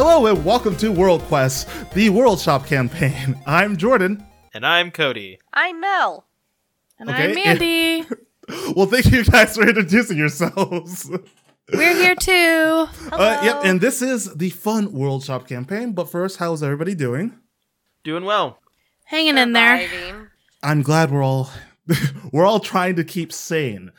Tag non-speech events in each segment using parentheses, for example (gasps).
Hello and welcome to World Quest, the World Shop campaign. (laughs) I'm Jordan. And I'm Cody. I'm Mel. And Okay, I'm Mandy. (laughs) Well, thank you guys for introducing yourselves. We're here (laughs) too. Uh, yep, and this is the fun World Shop campaign. But first, how's everybody doing? Doing well. Hanging in there. I'm glad we're all we're all trying to keep sane.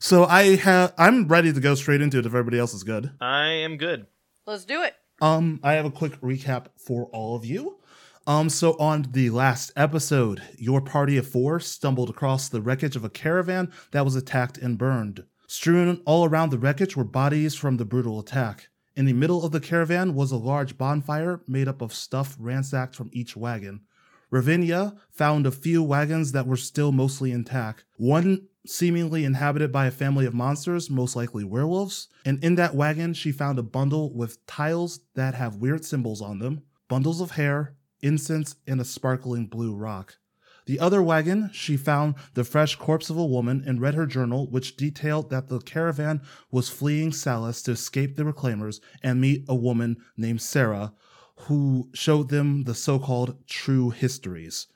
So I have I'm ready to go straight into it if everybody else is good. I am good. Let's do it. Um, I have a quick recap for all of you. Um, so on the last episode, your party of four stumbled across the wreckage of a caravan that was attacked and burned. Strewn all around the wreckage were bodies from the brutal attack. In the middle of the caravan was a large bonfire made up of stuff ransacked from each wagon. Ravinia found a few wagons that were still mostly intact. One seemingly inhabited by a family of monsters, most likely werewolves. And in that wagon, she found a bundle with tiles that have weird symbols on them, bundles of hair, incense, and a sparkling blue rock. The other wagon, she found the fresh corpse of a woman and read her journal, which detailed that the caravan was fleeing Solace to escape the reclaimers and meet a woman named Sarah, who showed them the so called true histories.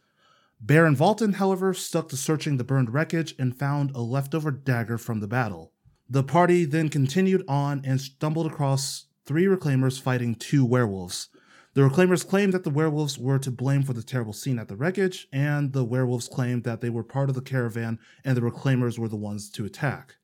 Baron Volton, however, stuck to searching the burned wreckage and found a leftover dagger from the battle. The party then continued on and stumbled across three reclaimers fighting two werewolves. The reclaimers claimed that the werewolves were to blame for the terrible scene at the wreckage, and the werewolves claimed that they were part of the caravan and the reclaimers were the ones to attack.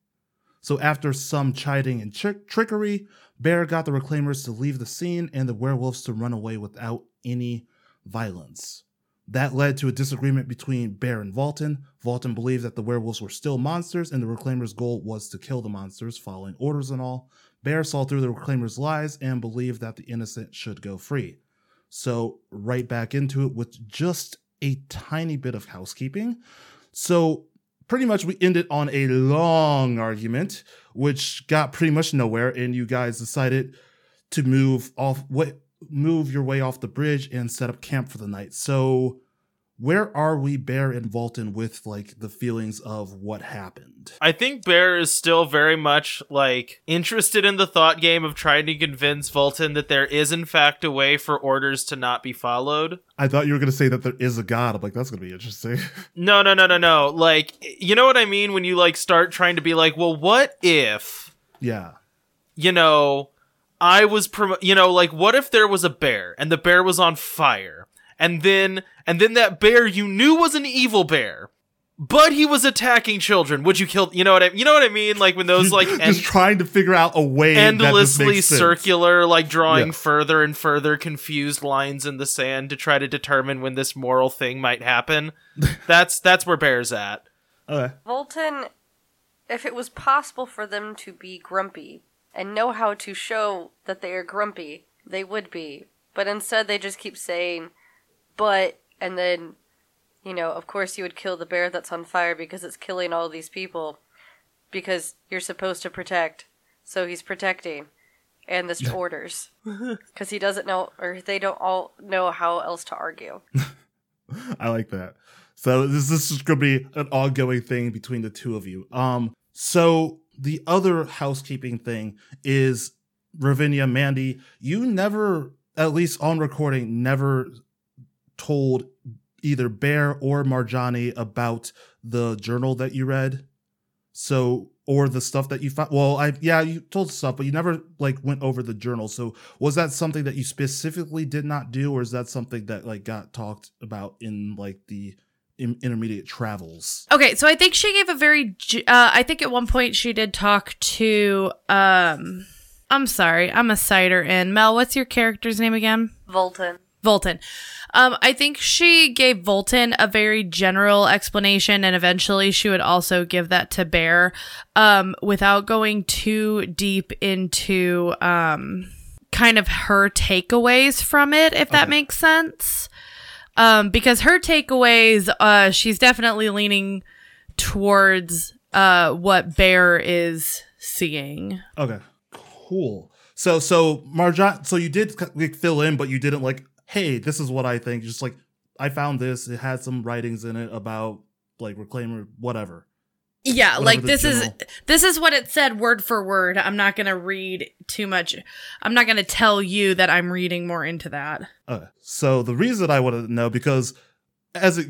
So, after some chiding and trick- trickery, Bear got the reclaimers to leave the scene and the werewolves to run away without any violence. That led to a disagreement between Bear and Volton. Volton believed that the werewolves were still monsters and the reclaimers' goal was to kill the monsters, following orders and all. Bear saw through the reclaimers' lies and believed that the innocent should go free. So, right back into it with just a tiny bit of housekeeping. So, pretty much we ended on a long argument, which got pretty much nowhere, and you guys decided to move off what move your way off the bridge and set up camp for the night. So, where are we, Bear and Volton, with like the feelings of what happened? I think Bear is still very much like interested in the thought game of trying to convince Volton that there is in fact a way for orders to not be followed. I thought you were going to say that there is a god. I'm like, that's going to be interesting. (laughs) No, no, no, no, no. Like, you know what I mean when you like start trying to be like, well, what if, yeah. you know, I was, prom- you know, like, what if there was a bear and the bear was on fire, and then, and then that bear you knew was an evil bear, but he was attacking children. Would you kill? You know what I, you know what I mean? Like when those like (laughs) just trying to figure out a way that this endlessly makes sense. circular, like drawing Yeah. further and further confused lines in the sand to try to determine when this moral thing might happen. (laughs) that's that's where Bear's at. Okay. Volton, if it was possible for them to be grumpy and know how to show that they are grumpy, they would be. But instead, they just keep saying, but, and then, you know, of course you would kill the bear that's on fire because it's killing all these people because you're supposed to protect. So he's protecting. And this orders. (laughs) Because he doesn't know, or they don't all know how else to argue. (laughs) I like that. So this this is going to be an ongoing thing between the two of you. Um. So the other housekeeping thing is Ravinia, Mandy. You never, at least on recording, never told either Bear or Marjani about the journal that you read. So or the stuff that you found. Well, I yeah, you told stuff, but you never like went over the journal. So was that something that you specifically did not do, or is that something that like got talked about in like the in- intermediate travels? Okay, so I think she gave a very. Uh, I think at one point she did talk to. Um, I'm sorry, I'm a cider in. Mel, what's your character's name again? Volton. Volton. Um, I think she gave Volton a very general explanation, and eventually she would also give that to Bear, um, without going too deep into um, kind of her takeaways from it, if that Okay. makes sense. Um, because her takeaways, uh, she's definitely leaning towards uh what Bear is seeing. Okay, cool. So so Marjan, so you did like, fill in, but you didn't like, hey, this is what I think. Just like I found this, it had some writings in it about like reclaimer, whatever. Yeah, Whatever like this is this is what it said word for word. I'm not gonna read too much. I'm not gonna tell you that I'm reading more into that. Uh, so the reason I want to know because as it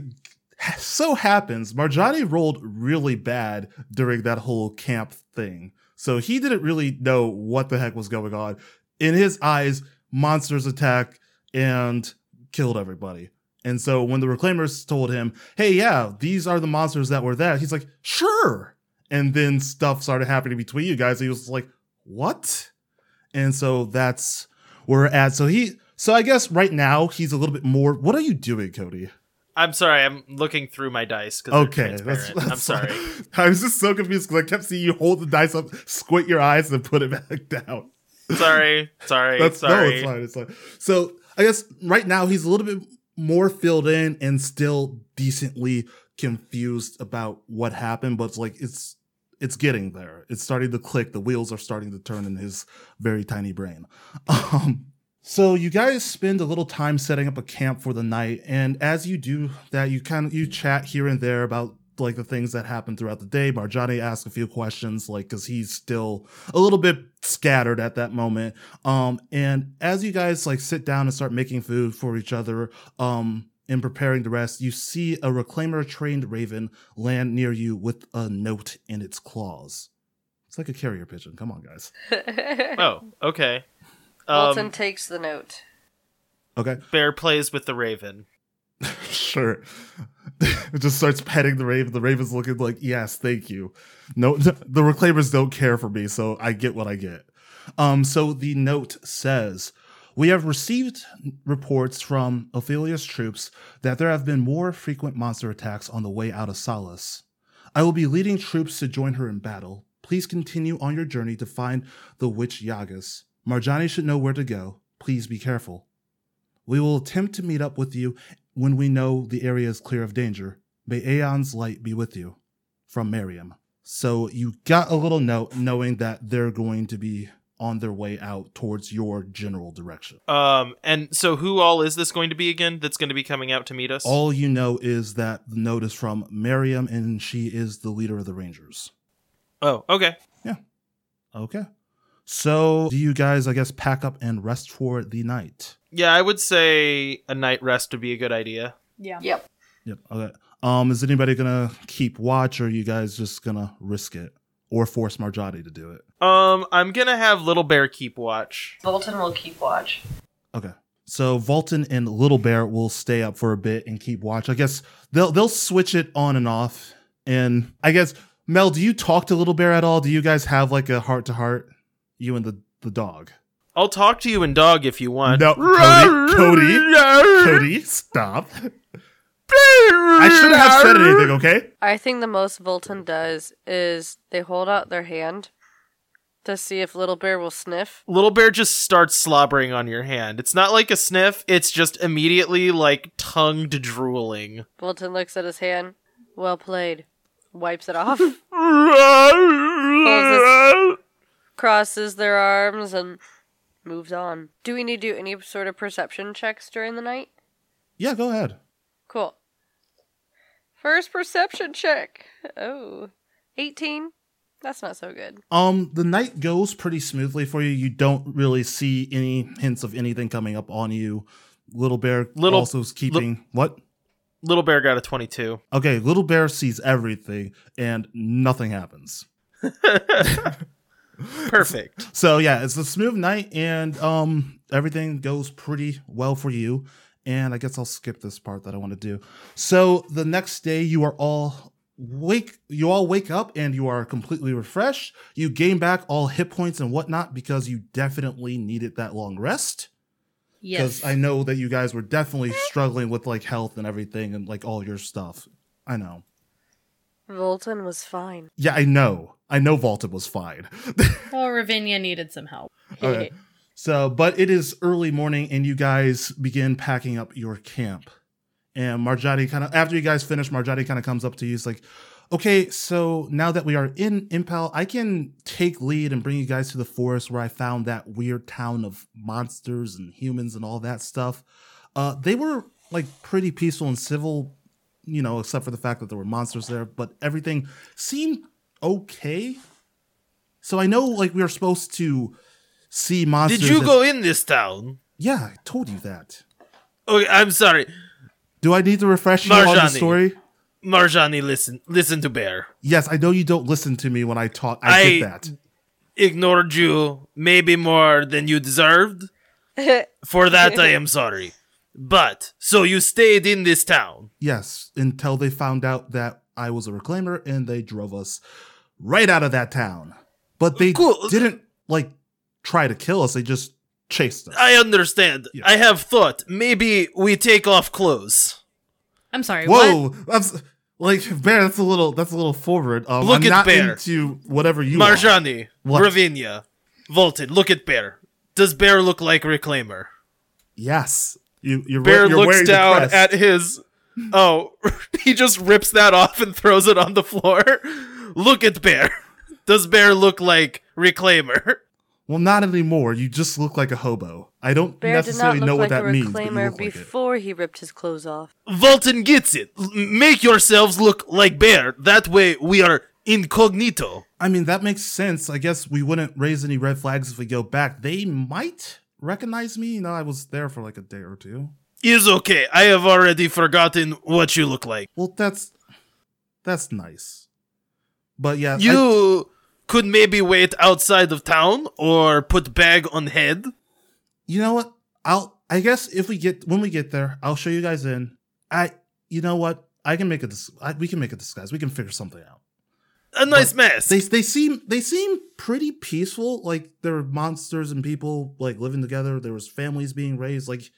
so happens, Marjani rolled really bad during that whole camp thing. So he didn't really know what the heck was going on. In his eyes, monsters attack and killed everybody. And so when the reclaimers told him, "Hey, yeah, these are the monsters that were there," he's like, "Sure." And then stuff started happening between you guys. He was like, "What?" And so that's where we're at. So he, so I guess right now he's a little bit more. What are you doing, Cody? I'm sorry. I'm looking through my dice. Okay, that's, transparent. (laughs) that's I'm sorry. I was just so confused because I kept seeing you hold the dice up, squint your eyes, and put it back (laughs) down. sorry. Sorry. That's sorry. no, it's fine. It's fine. So I guess right now he's a little bit more filled in and still decently confused about what happened, but it's like it's it's getting there. It's starting to click. The wheels are starting to turn in his very tiny brain. (laughs) Um, so you guys spend a little time setting up a camp for the night, and as you do that, you kind of you chat here and there about like the things that happened throughout the day. Marjani asks a few questions, like because he's still a little bit scattered at that moment. Um, and as you guys like sit down and start making food for each other, um, and preparing the rest, you see a reclaimer trained raven land near you with a note in its claws. It's like a carrier pigeon. Come on, guys. (laughs) Oh, okay. Volton Um, takes the note. Okay. Bear plays with the raven. (laughs) sure. it just starts petting the raven. The raven's looking like, yes, thank you. No, the reclaimers don't care for me, so I get what I get. Um, so the note says, we have received reports from Ophelia's troops that there have been more frequent monster attacks on the way out of Solace. I will be leading troops to join her in battle. Please continue on your journey to find the witch Yagas. Marjani should know where to go. Please be careful. We will attempt to meet up with you when we know the area is clear of danger. May Aeon's light be with you. From Miriam. So you got a little note knowing that they're going to be on their way out towards your general direction. Um, and so who all is this going to be again? That's going to be coming out to meet us. All you know is that the note is from Miriam and she is the leader of the Rangers. Oh, okay. Yeah. Okay. So do you guys, I guess, pack up and rest for the night? Yeah, I would say a night rest would be a good idea. Yeah. Yep. Yep. Okay. Um, is anybody gonna keep watch or are you guys just gonna risk it? Or force Marjani to do it? Um, I'm gonna have Little Bear keep watch. Volton will keep watch. Okay. So Volton and Little Bear will stay up for a bit and keep watch. I guess they'll they'll switch it on and off. And I guess Mel, do you talk to Little Bear at all? Do you guys have like a heart to heart? You and the the dog. I'll talk to you in dog if you want. No, Cody, Cody, Cody, stop. I shouldn't have said anything, okay? I think the most Volton does is they hold out their hand to see if Little Bear will sniff. Little Bear just starts slobbering on your hand. It's not like a sniff, it's just immediately like tongued drooling. Volton looks at his hand. Well played. Wipes it off. (laughs) crosses their arms and moves on. Do we need to do any sort of perception checks during the night? Yeah, go ahead. Cool. First perception check. Oh. 18. That's not so good. Um, the night goes pretty smoothly for you. You don't really see any hints of anything coming up on you. Little Bear Little- also is keeping what? Little Bear got a 22. Okay, Little Bear sees everything and nothing happens. (laughs) Perfect. (laughs) So yeah, it's a smooth night and um everything goes pretty well for you. And I guess I'll skip this part that I want to do. So the next day you are all wake you all wake up and you are completely refreshed. You gain back all hit points and whatnot because you definitely needed that long rest. Yes. Because I know that you guys were definitely struggling with like health and everything and like all your stuff. I know. Volton was fine. Yeah, I know. I know Volta was fine. (laughs) well, Ravinia needed some help. Okay. So, but it is early morning and you guys begin packing up your camp. And Marjani kind of, after you guys finish, Marjani kind of comes up to you. He's like, okay, so now that we are in Impel, I can take lead and bring you guys to the forest where I found that weird town of monsters and humans and all that stuff. Uh, they were like pretty peaceful and civil you know, except for the fact that there were monsters there, but everything seemed okay. So I know, like, we were supposed to see monsters. Did you as- go in this town? Yeah, I told you that. Okay, I'm sorry. Do I need to refresh you on the Marjani. story? Marjani, listen. Listen to Bear. Yes, I know you don't listen to me when I talk. I, I- get that. Ignored you maybe more than you deserved. (laughs) For that, I am sorry. But, so you stayed in this town. Yes, until they found out that I was a reclaimer and they drove us right out of that town. But they Cool. didn't like try to kill us, they just chased us. I understand. Yeah. I have thought maybe we take off clothes. I'm sorry. What? Whoa, that's like Bear, that's a little that's a little forward. Um, Look I'm at not Bear. into whatever you are. Marjani, What? Ravinia, Volton, look at Bear. Does Bear look like Reclaimer? Yes. You you're, Bear you're looks down crest. at his. Oh, (laughs) he just rips that off and throws it on the floor. (laughs) Look at Bear. Does Bear look like Reclaimer? Well, not anymore. You just look like a hobo. I don't Bear necessarily know like what a that means. But you reclaimer look like it. before he ripped his clothes off. Volton gets it. L- make yourselves look like Bear. That way we are incognito. I mean, that makes sense. I guess we wouldn't raise any red flags if we go back. They might recognize me. You know, I was there for like a day or two. Is okay. I have already forgotten what you look like. Well, that's that's nice. But yeah, I- You could maybe wait outside of town or put bag on head. you know what? I'll I guess if we get when we get there, I'll show you guys in. I you know what? I can make a dis- I, we can make a disguise. We can figure something out. A nice mask. They they seem they seem pretty peaceful. Like there were monsters and people like living together. There was families being raised. Like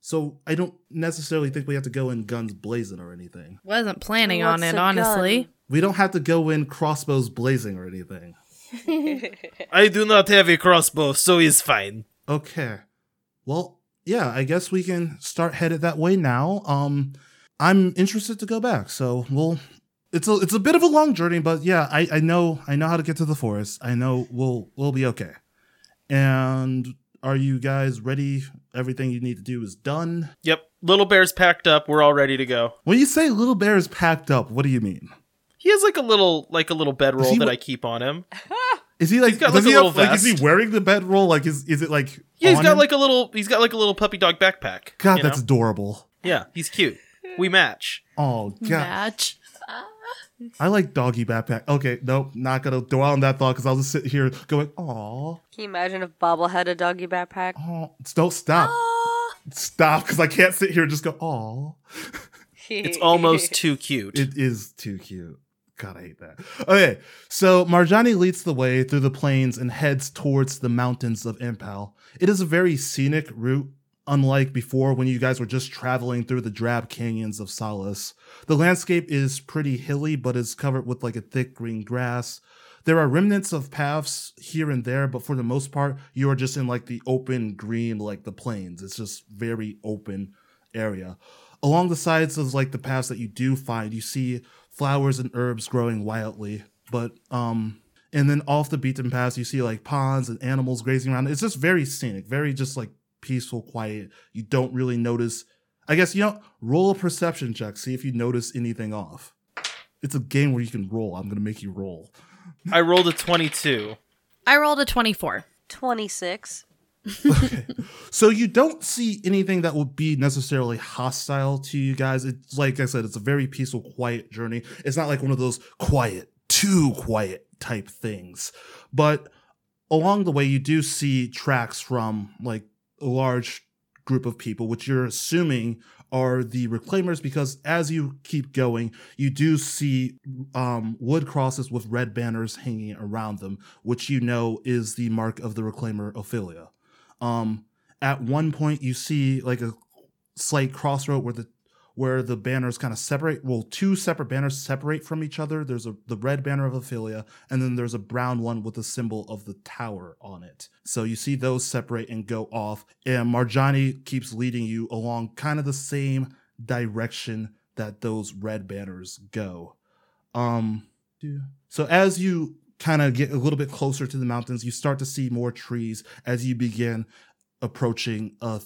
so, I don't necessarily think we have to go in guns blazing or anything. Wasn't planning on it, a honestly. We don't have to go in crossbows blazing or anything. (laughs) I do not have a crossbow, so it's fine. Okay. Well, yeah, I guess we can start headed that way now. Um I'm interested to go back, so we'll it's a it's a bit of a long journey, but yeah, I, I know I know how to get to the forest. I know we'll we'll be okay. And are you guys ready? Everything you need to do is done. Yep. Little Bear's packed up. We're all ready to go. When you say little bear is packed up, what do you mean? He has like a little like a little bedroll that wa- I keep on him. (laughs) Is he like He's got, like, a little have, like is he wearing the bedroll? Like is is it like Yeah, he's on got him? like a little he's got like a little puppy dog backpack. God, that's know? adorable. Yeah, he's cute. We match. Oh god. Match. I like doggy backpack. Okay, nope, not gonna dwell on that thought because I'll just sit here going, "Aw, Can you imagine if Bobble had a doggy backpack? Oh, Don't stop, stop, because I can't sit here and just go, "Aw." It's almost (laughs) too cute. It is too cute. God, I hate that. Okay, so Marjani leads the way through the plains and heads towards the mountains of Impal. It is a very scenic route, unlike before when you guys were just traveling through the drab canyons of Solace. The landscape is pretty hilly, but is covered with like a thick green grass. There are remnants of paths here and there, but for the most part, you are just in like the open green, like the plains. It's just very open area. Along the sides of like the paths that you do find, you see flowers and herbs growing wildly. But um and then off the beaten paths you see like ponds and animals grazing around. It's just very scenic, very just like peaceful, quiet. You don't really notice I guess you know, roll a perception check, see if you notice anything off. It's a game where you can roll. I'm gonna make you roll. I rolled a 22. I rolled a 24. 26. So you don't see anything that would be necessarily hostile to you guys. It's like I said, it's a very peaceful, quiet journey. It's not like one of those quiet, too quiet type things. But along the way, you do see tracks from like a large group of people, which you're assuming are the reclaimers because as you keep going, you do see um, wood crosses with red banners hanging around them, which you know is the mark of the reclaimer Ophelia. Um, at one point, you see like a slight crossroad where the where the banners kind of separate. Well, two separate banners separate from each other. There's a the red banner of Ophelia, and then there's a brown one with the symbol of the tower on it. So you see those separate and go off, and Marjani keeps leading you along kind of the same direction that those red banners go. Um, so as you kind of get a little bit closer to the mountains, you start to see more trees as you begin approaching a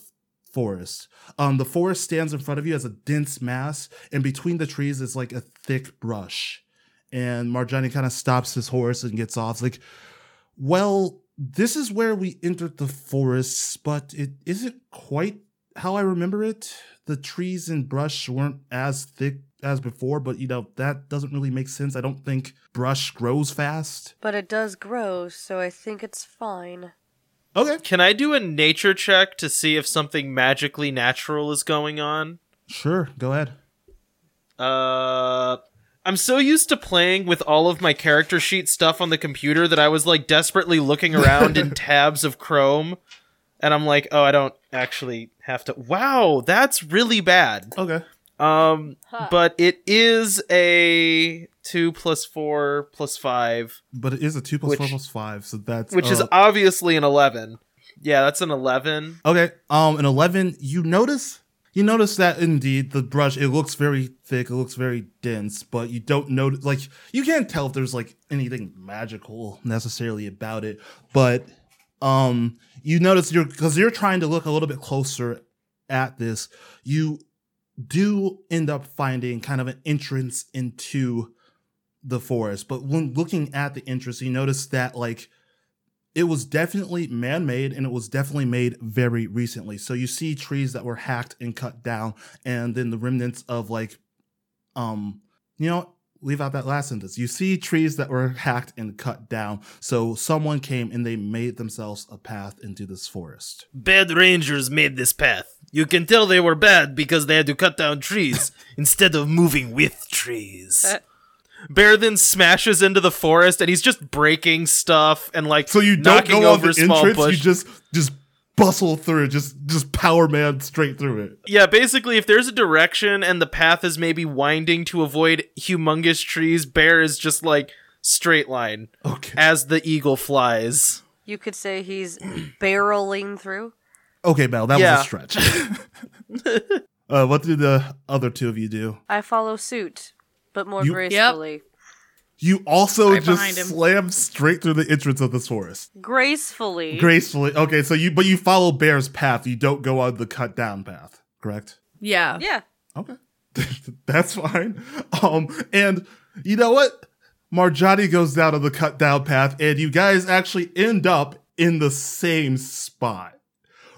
forest. Um, the forest stands in front of you as a dense mass, and between the trees is like a thick brush. And Marjani kind of stops his horse and gets off. Like, well, this is where we entered the forest, but it isn't quite how I remember it. The trees and brush weren't as thick as before, but you know, that doesn't really make sense. I don't think brush grows fast. But it does grow, so I think it's fine. Okay. Can I do a nature check to see if something magically natural is going on? Sure, go ahead. Uh I'm so used to playing with all of my character sheet stuff on the computer that I was like desperately looking around in (laughs) tabs of Chrome and I'm like, "Oh, I don't actually have to Wow, that's really bad." Okay. Um Huh. but it is a 2 plus 4 plus 5, But it is a 2 plus Which- 4 plus 5, so that's. which is uh, obviously an 11. Yeah, that's an 11. Okay. Um, an 11, you notice. You notice that indeed the brush it looks very thick, it looks very dense, but you don't notice like you can't tell if there's like anything magical necessarily about it. But um you notice you're because you're trying to look a little bit closer at this, you do end up finding kind of an entrance into the forest. But when looking at the entrance, you notice that like it was definitely man-made and it was definitely made very recently. So you see trees that were hacked and cut down, and then the remnants of like, um, you know, leave out that last sentence. You see trees that were hacked and cut down. So someone came and they made themselves a path into this forest. Bad rangers made this path. You can tell they were bad because they had to cut down trees (laughs) instead of moving with trees. Bear then smashes into the forest and he's just breaking stuff and like So you don't knocking go over the small entrance. bush. You just just bustle through it. Just just power man straight through it. yeah, basically, if there's a direction and the path is maybe winding to avoid humongous trees, Bear is just like straight line Okay. as the eagle flies. You could say he's (clears throat) barreling through. Okay, Mel, that Yeah. was a stretch. (laughs) uh, what did the other two of you do? I follow suit, but more You- gracefully. You also Right just him. slammed straight through the entrance of this forest. Gracefully. Gracefully. Okay, so you but you follow Bear's path. You don't go on the cut down path, correct? Yeah. yeah. Okay. (laughs) That's fine. Um, and you know what? Marjani goes down on the cut down path, and you guys actually end up in the same spot.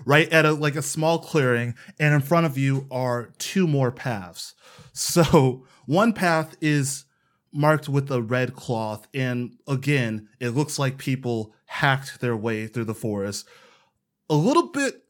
Right at a like a small clearing, and in front of you are two more paths. (laughs) So one path is marked with a red cloth, and again, it looks like people hacked their way through the forest. A little bit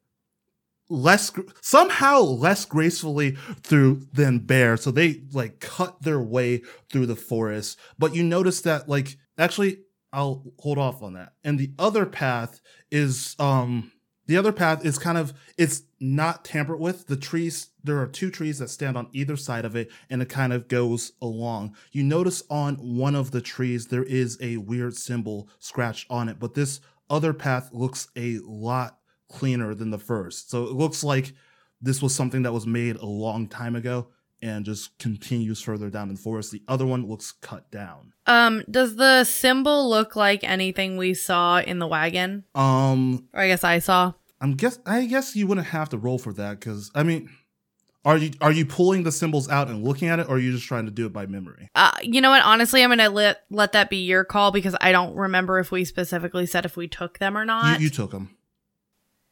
less somehow less gracefully through than bear so they like cut their way through the forest but you notice that like actually i'll hold off on that and the other path is um the other path is kind of it's not tampered with the trees there are two trees that stand on either side of it and it kind of goes along you notice on one of the trees there is a weird symbol scratched on it but this other path looks a lot cleaner than the first. So it looks like this was something that was made a long time ago and just continues further down in the forest. The other one looks cut down. Um, does the symbol look like anything we saw in the wagon? Um, Or I guess I saw. I'm guess I guess you wouldn't have to roll for that because I mean, are you are you pulling the symbols out and looking at it, or are you just trying to do it by memory? Uh, you know what? Honestly, I'm gonna let let that be your call because I don't remember if we specifically said if we took them or You, not. you took them.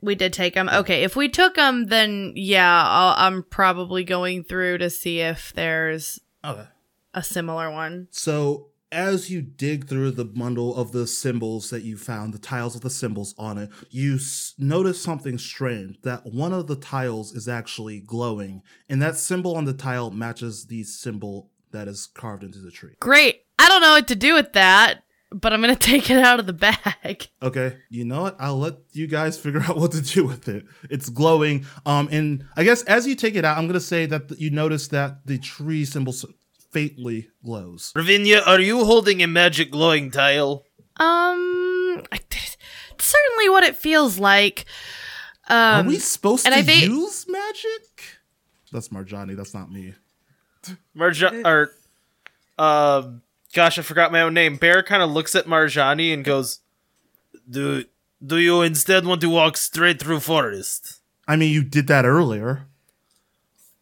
we did take them. Okay, if we took them, then yeah, I'll, I'm probably going through to see if there's Okay. a similar one. So as you dig through the bundle of the symbols that you found, the tiles of the symbols on it, you s- notice something strange. That one of the tiles is actually glowing, and that symbol on the tile matches the symbol that is carved into the tree. Great. I don't know what to do with that, but I'm gonna (laughs) take it out of the bag. Okay, you know what? I'll let you guys (laughs) figure out what to do with it. It's glowing. Um, and I guess as you take it out, I'm gonna say that th- you notice that the tree symbol faintly glows. Ravinia, are you holding a magic glowing tile? Um, it's certainly what it feels like. Are Um, we supposed and to I think- use magic? That's Marjani. That's not me. Marja (laughs) or um gosh, I forgot my own name. Bear kind of looks at Marjani and goes, "Do do you instead want to walk straight through forest?" I mean, you did that earlier.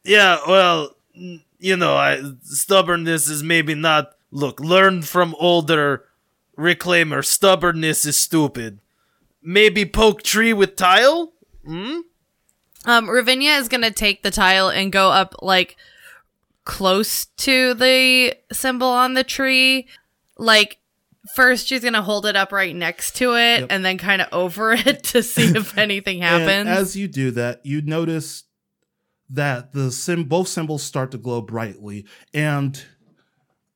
Yeah, well, n- you know, I, stubbornness is maybe not. Look, learn from older reclaimer. Stubbornness is stupid. Maybe poke tree with tile? Hmm? Um, Ravinia is gonna take the tile and go up like close to the symbol on the tree. Like first she's gonna hold it up right next to it Yep. and then kind of (laughs) over it to see if anything happens. And as you do that, you notice that the sim- both symbols start to glow brightly, and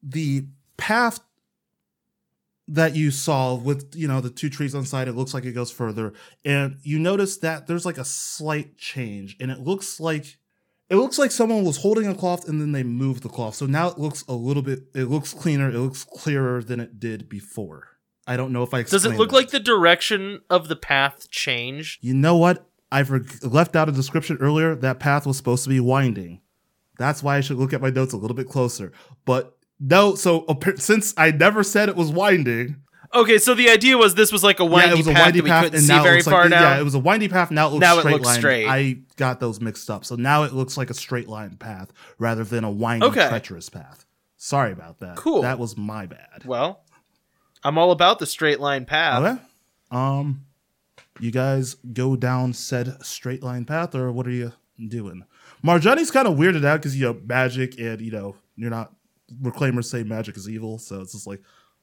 the path that you saw with you know the two trees on the side, it looks like it goes further, and you notice that there's like a slight change, and it looks like it looks like someone was holding a cloth and then they moved the cloth. So now it looks a little bit, it looks cleaner, it looks clearer than it did before. I don't know if I Does it look that. like the direction of the path changed? You know what? I've left out a description earlier. That path was supposed to be winding. That's why I should look at my notes a little bit closer. But no, so since I never said it was winding, Okay, so the idea was this was like a windy yeah, it was a path windy path, couldn't and see now it very looks far like down. yeah, it was a windy path. Now it looks Now it straight looks line. straight. I got those mixed up. So now it looks like a straight line path rather than a winding, Okay. treacherous path. Sorry about that. Cool. That was my bad. well, I'm all about the straight line path. Okay. Um, you guys go down said straight line path, or what are you doing? Marjani's kind of weirded out because you know magic, and you know you're not. Reclaimers say magic is evil, so it's just like,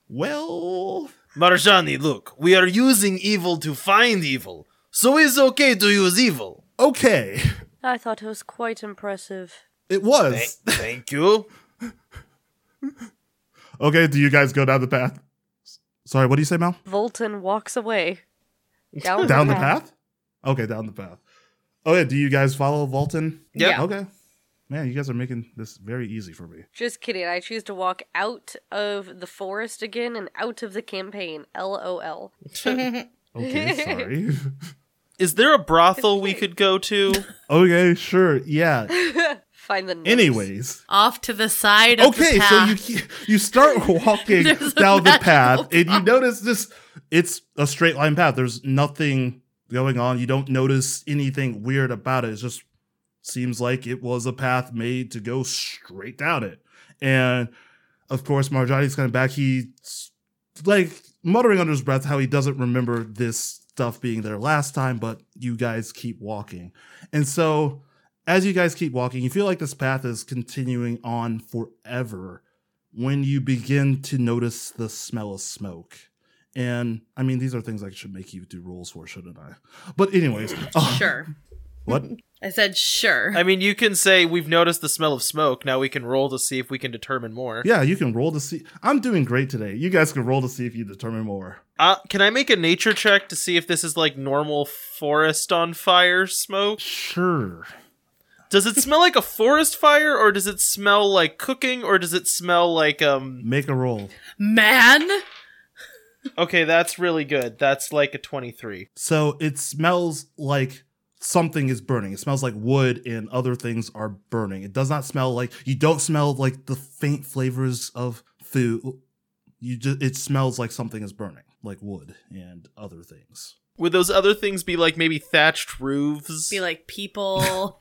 well, Marjani, look, we are using evil to find evil, so it's okay to use evil. okay, I thought it was quite impressive. it was Thank, thank you. okay. Do you guys go down the path? Sorry, what do you say, Mel? Volton walks away. Down, Down the path? Okay, down the path. Oh yeah, do you guys follow Volton? Yep. Okay. Man, you guys are making this very easy for me. Just kidding. I choose to walk out of the forest again and out of the campaign. LOL. (laughs) Okay, sorry. (laughs) Is there a brothel we could go to? (laughs) okay, sure. Yeah. Find the notes. Anyways. Off to the side of okay the so you you start walking down the magical path and you notice this it's a straight line path. There's nothing going on. You don't notice anything weird about it. It just seems like it was a path made to go straight down it. And of course marjani's coming back. He's like muttering under his breath how he doesn't remember this stuff being there last time but you guys keep walking. And so as you guys keep walking, you feel like this path is continuing on forever. When you begin to notice the smell of smoke. And I mean, these are things I should make you do rules for, shouldn't I? But, anyways, (laughs) uh, Sure. what? (laughs) I said sure. I mean, you can say we've noticed the smell of smoke. Now we can roll to see if we can determine more. Yeah, you can roll to see. I'm doing great today. You guys can roll to see if you determine more. Uh, can I make a nature check to see if this is like normal forest on fire smoke? Sure. Does it smell like a forest fire, or does it smell like cooking, or does it smell like um? Make a roll. Man, Okay, that's really good. That's like a twenty-three. So it smells like something is burning. It smells like wood and other things are burning. It does not smell like you don't smell like the faint flavors of food. You just it smells like something is burning, like wood and other things. Would those other things be like maybe thatched roofs? be like people.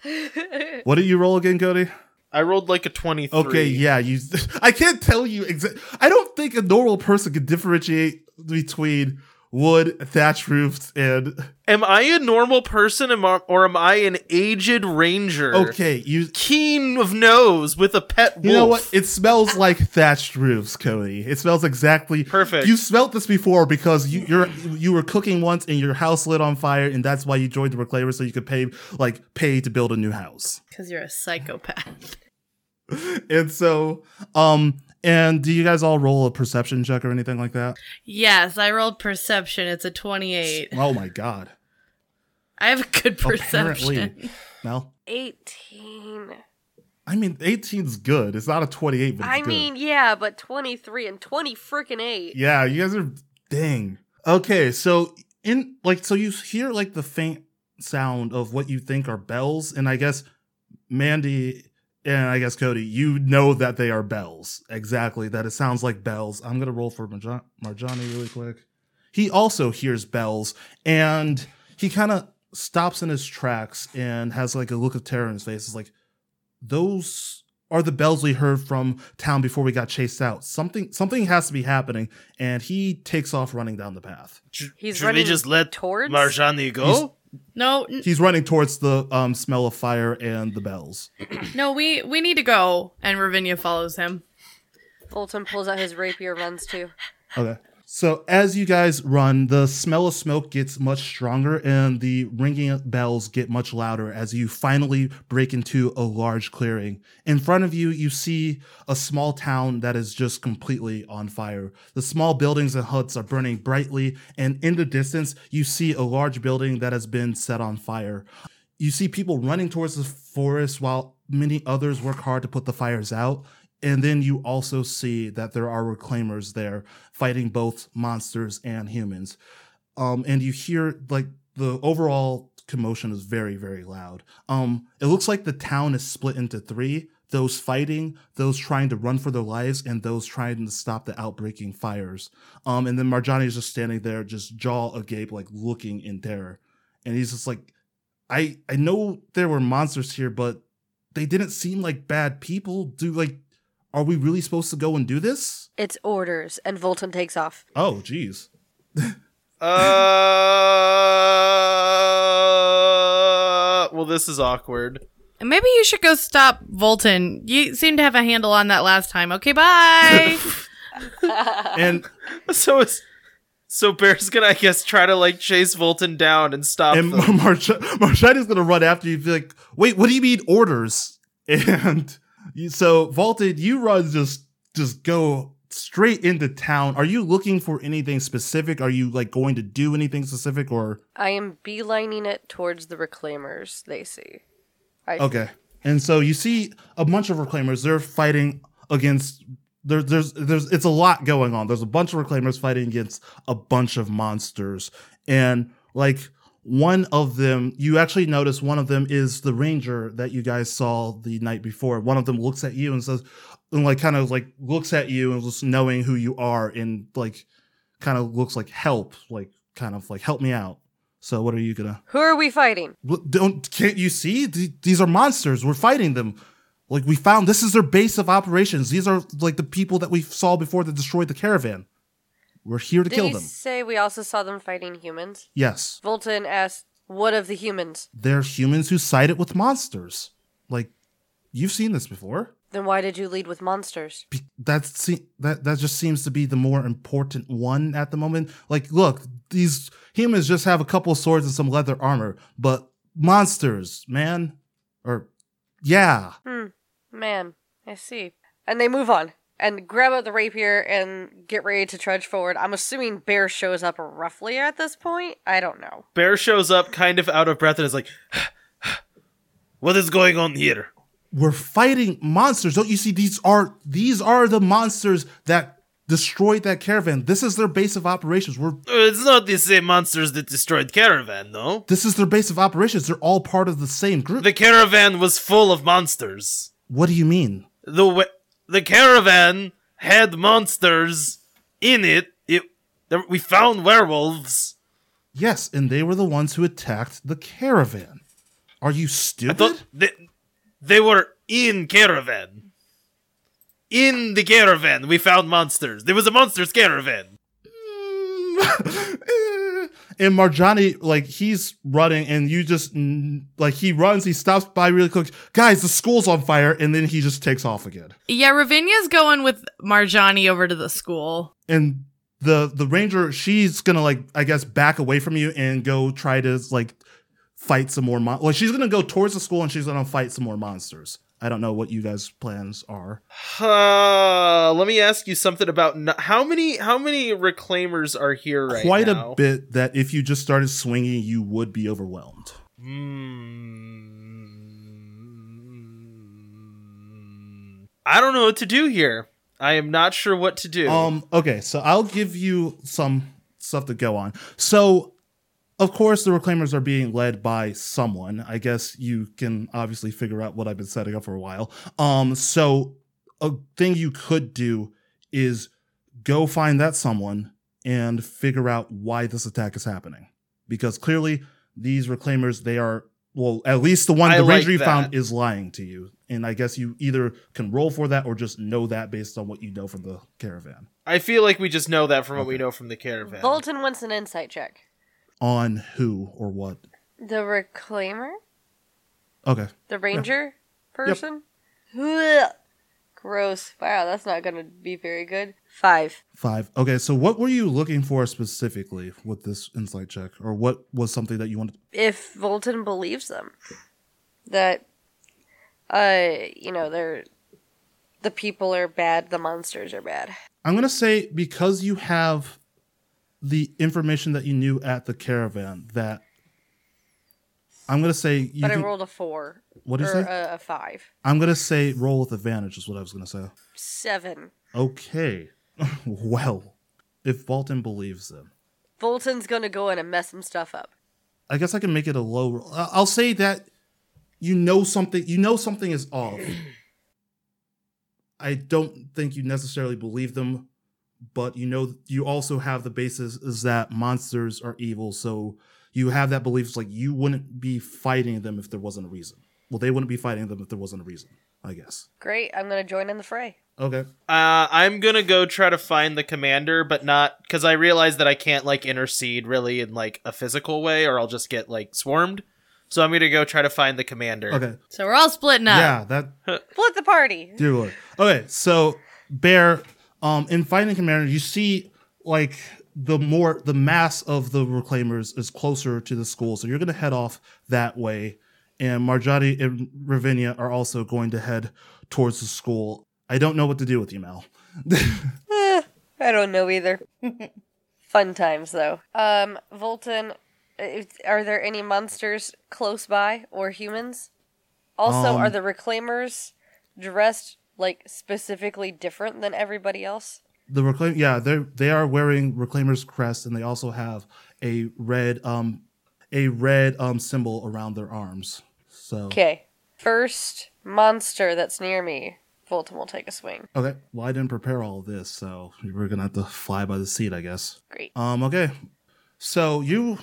What did you roll again, Cody? I rolled like a twenty-three. Okay, yeah, you. (laughs) I can't tell you exactly. I don't think a normal person could differentiate between wood, thatched roofs, and (laughs) Am I a normal person, am I- or am I an aged ranger? okay, you. Keen of nose with a pet wolf. You know what? It smells like thatched roofs, Cody. It smells exactly Perfect. You smelt this before because you you're you were cooking once and your house lit on fire, and that's why you joined the Reclaimer so you could pay like pay to build a new house. Because you're a psychopath. (laughs) And so, um, and do you guys all roll a perception check or anything like that? Yes, I rolled perception. It's a 28. Oh my god! I have a good (laughs) Apparently, perception. Mel. 18. I mean, 18's good. It's not a 28, but it's I good. mean, yeah, but 23 and 20 freaking 8. Yeah, you guys are dang. Okay, so in like so you hear like the faint sound of what you think are bells, and I guess Mandy and I guess Cody, you know that they are bells. Exactly, that it sounds like bells. I'm gonna roll for Marjani really quick. He also hears bells, and he kind of stops in his tracks and has like a look of terror in his face. It's like, those are the bells we heard from town before we got chased out. Something something has to be happening, and he takes off running down the path. He's should we just let towards- Marjani go? No, n- He's running towards the um, smell of fire and the bells. no, we we need to go, and Ravinia follows him. Volton pulls out his rapier, runs too. Okay. So as you guys run, the smell of smoke gets much stronger and the ringing bells get much louder as you finally break into a large clearing. In front of you, you see a small town that is just completely on fire. The small buildings and huts are burning brightly, and in the distance, you see a large building that has been set on fire. You see people running towards the forest while many others work hard to put the fires out. And then you also see that there are reclaimers there fighting both monsters and humans. Um, and you hear like the overall commotion is very, very loud. Um, it looks like the town is split into three those fighting, those trying to run for their lives, and those trying to stop the outbreaking fires. Um, and then Marjani is just standing there, just jaw agape, like looking in terror. And he's just like, I I know there were monsters here, but they didn't seem like bad people. Do like are we really supposed to go and do this? It's orders, and Volton takes off. Oh, geez. (laughs) Uh, well, this is awkward. Maybe you should go stop Volton. You seem to have a handle on that last time. Okay, bye. (laughs) And So it's so Bear's gonna, I guess, try to like chase Volton down and stop and them. (laughs) March Marjani's gonna run after you. Be like, wait, what do you mean orders? And you, so vaulted, you run just just go straight into town. Are you looking for anything specific? Are you like going to do anything specific or I am beelining it towards the reclaimers they see. I Okay. And so you see a bunch of reclaimers. They're fighting against there, there's there's it's a lot going on. There's a bunch of reclaimers fighting against a bunch of monsters. And like one of them, you actually notice one of them is the ranger that you guys saw the night before. One of them looks at you and says and like kind of like looks at you and just knowing who you are and like kind of looks like help, like kind of like help me out. So what are you gonna Who are we fighting? Don't can't you see? These are monsters. We're fighting them. Like we found this is their base of operations. These are like the people that we saw before that destroyed the caravan. We're here to Did kill he them. say we also saw them fighting humans? Yes, Volton asked, "What of the humans? they're humans who sided with monsters. Like you've seen this before. Then why did you lead with monsters?" Be- That's se- that that just seems to be the more important one at the moment. Like, look, these humans just have a couple swords and some leather armor, but monsters, man, or yeah, Hmm. Man, I see. And they move on and grab out the rapier and get ready to trudge forward. I'm assuming Bear shows up roughly at this point. I don't know. Bear shows up kind of out of breath and is like, (sighs) "What is going on here?" we're fighting monsters. Don't you see? These are these are the monsters that destroyed that caravan. This is their base of operations. We're Uh, It's not the same monsters that destroyed Caravan, though. this is their base of operations. They're all part of the same group. The Caravan was full of monsters. what do you mean? The wa- the Caravan had monsters in it. It we found werewolves. Yes, and they were the ones who attacked the caravan. Are you stupid? they, they were in Caravan. In the Caravan, we found monsters. There was a monsters caravan. Mm, (laughs) eh, and Marjani, like he's running, and you just like he runs, he stops by really quick. Guys, the school's on fire, and then he just takes off again. yeah, Ravinia's going with Marjani over to the school. and the the ranger she's gonna like i guess back away from you and go try to like fight some more mon- like she's gonna go towards the school and she's gonna fight some more monsters i don't know what you guys plans are Uh, let me ask you something about n- how many how many reclaimers are here right now? quite now? a bit that if you just started swinging you would be overwhelmed Hmm. I don't know what to do here. I am not sure what to do. Um. Okay. So I'll give you some stuff to go on. So, of course, the reclaimers are being led by someone. I guess you can obviously figure out what I've been setting up for a while. Um. So, a thing you could do is go find that someone and figure out why this attack is happening, because clearly these reclaimers they are well at least the one I the like ranger you found is lying to you and i guess you either can roll for that or just know that based on what you know from the caravan I feel like we just know that from what we know from the caravan. Volton wants an insight check. On who or what The reclaimer? okay The ranger person? Ugh. Gross. Wow, that's not gonna be very good. Five. five okay so what were you looking for specifically with this insight check or what was something that you wanted If Volton believes them. That uh you know, they're the people are bad, the monsters are bad. i'm gonna say because you have the information that you knew at the caravan that i'm gonna say you But I can- rolled a four. what do you say A, a five. i'm gonna say roll with advantage is what i was gonna say Seven. Okay. (laughs) well, if Volton believes them, Volton's gonna go in and mess some stuff up. I guess I can make it a low. roll. I'll say that you know something. You know something is off. (clears throat) I don't think you necessarily believe them, but you know you also have the basis is that monsters are evil. So you have that belief. It's like you wouldn't be fighting them if there wasn't a reason. Well, they wouldn't be fighting them if there wasn't a reason. I guess. Great, I'm gonna join in the fray. Okay. Uh, I'm gonna go try to find the commander, but not because I realize that I can't like intercede really in like a physical way, or I'll just get like swarmed. So I'm gonna go try to find the commander. Okay. So we're all splitting up. Yeah. That (laughs) Split the party. Dear Lord. Okay, so Bear, um, in Fighting commander, you see like the more the mass of the reclaimers is closer to the school, so you're gonna head off that way. And Marjani and Ravinia are also going to head towards the school. I don't know what to do with you, Mal. (laughs) Eh, I don't know either. (laughs) Fun times though. Um, Volton, are there any monsters close by or humans? Also, Um, are the reclaimers dressed like specifically different than everybody else? The reclaim, yeah, they they are wearing reclaimers crest, and they also have a red um a red um symbol around their arms. So Okay. First monster that's near me, Volton will take a swing. okay, well I didn't prepare all of this, so we're gonna have to fly by the seat, I guess. Great. Um, okay. So you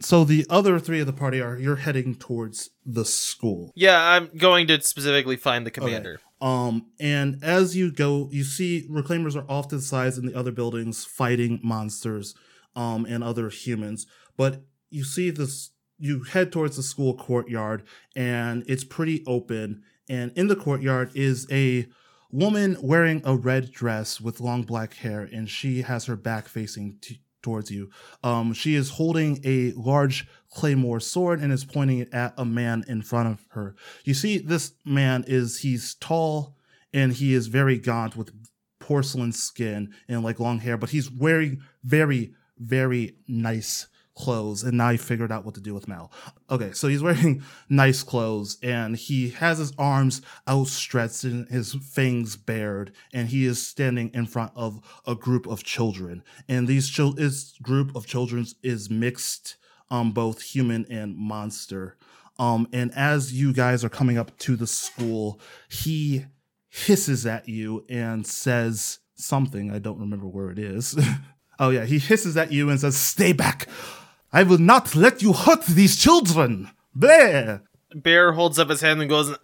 so the other three of the party are you're heading towards the school. Yeah, I'm going to specifically find the commander. Um, and as you go, you see reclaimers are off to the in the other buildings fighting monsters, um, and other humans. But you see this, you head towards the school courtyard, and it's pretty open. And in the courtyard is a woman wearing a red dress with long black hair, and she has her back facing t- towards you. Um, she is holding a large claymore sword and is pointing it at a man in front of her. You see, this man is he's tall and he is very gaunt with porcelain skin and like long hair, but he's wearing very, very nice clothes. And now I figured out what to do with Mal. Okay, so he's wearing (laughs) nice clothes and he has his arms outstretched and his fangs bared, and he is standing in front of a group of children. And these chil- this group of children is mixed, um, both human and monster. Um, and as you guys are coming up to the school, he hisses at you and says something. I don't remember where it is. (laughs) oh, yeah. He hisses at you and says, Stay back. I will not let you hurt these children. Bear. Bear holds up his hand and goes,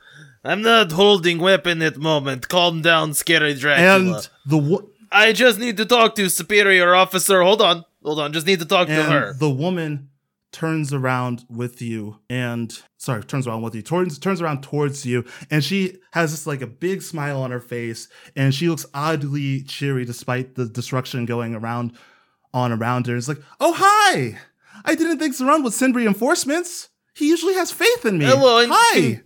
"I'm not holding weapon at moment. Calm down, scary Dracula. And the wo- I just need to talk to superior officer. Hold on, hold on. Just need to talk to her. the woman turns around with you and sorry turns around with you turns turns around towards you and she has this like a big smile on her face and she looks oddly cheery despite the destruction going around on around her. It's like oh hi! I didn't think Saran would send reinforcements. He usually has faith in me. Hello, hi!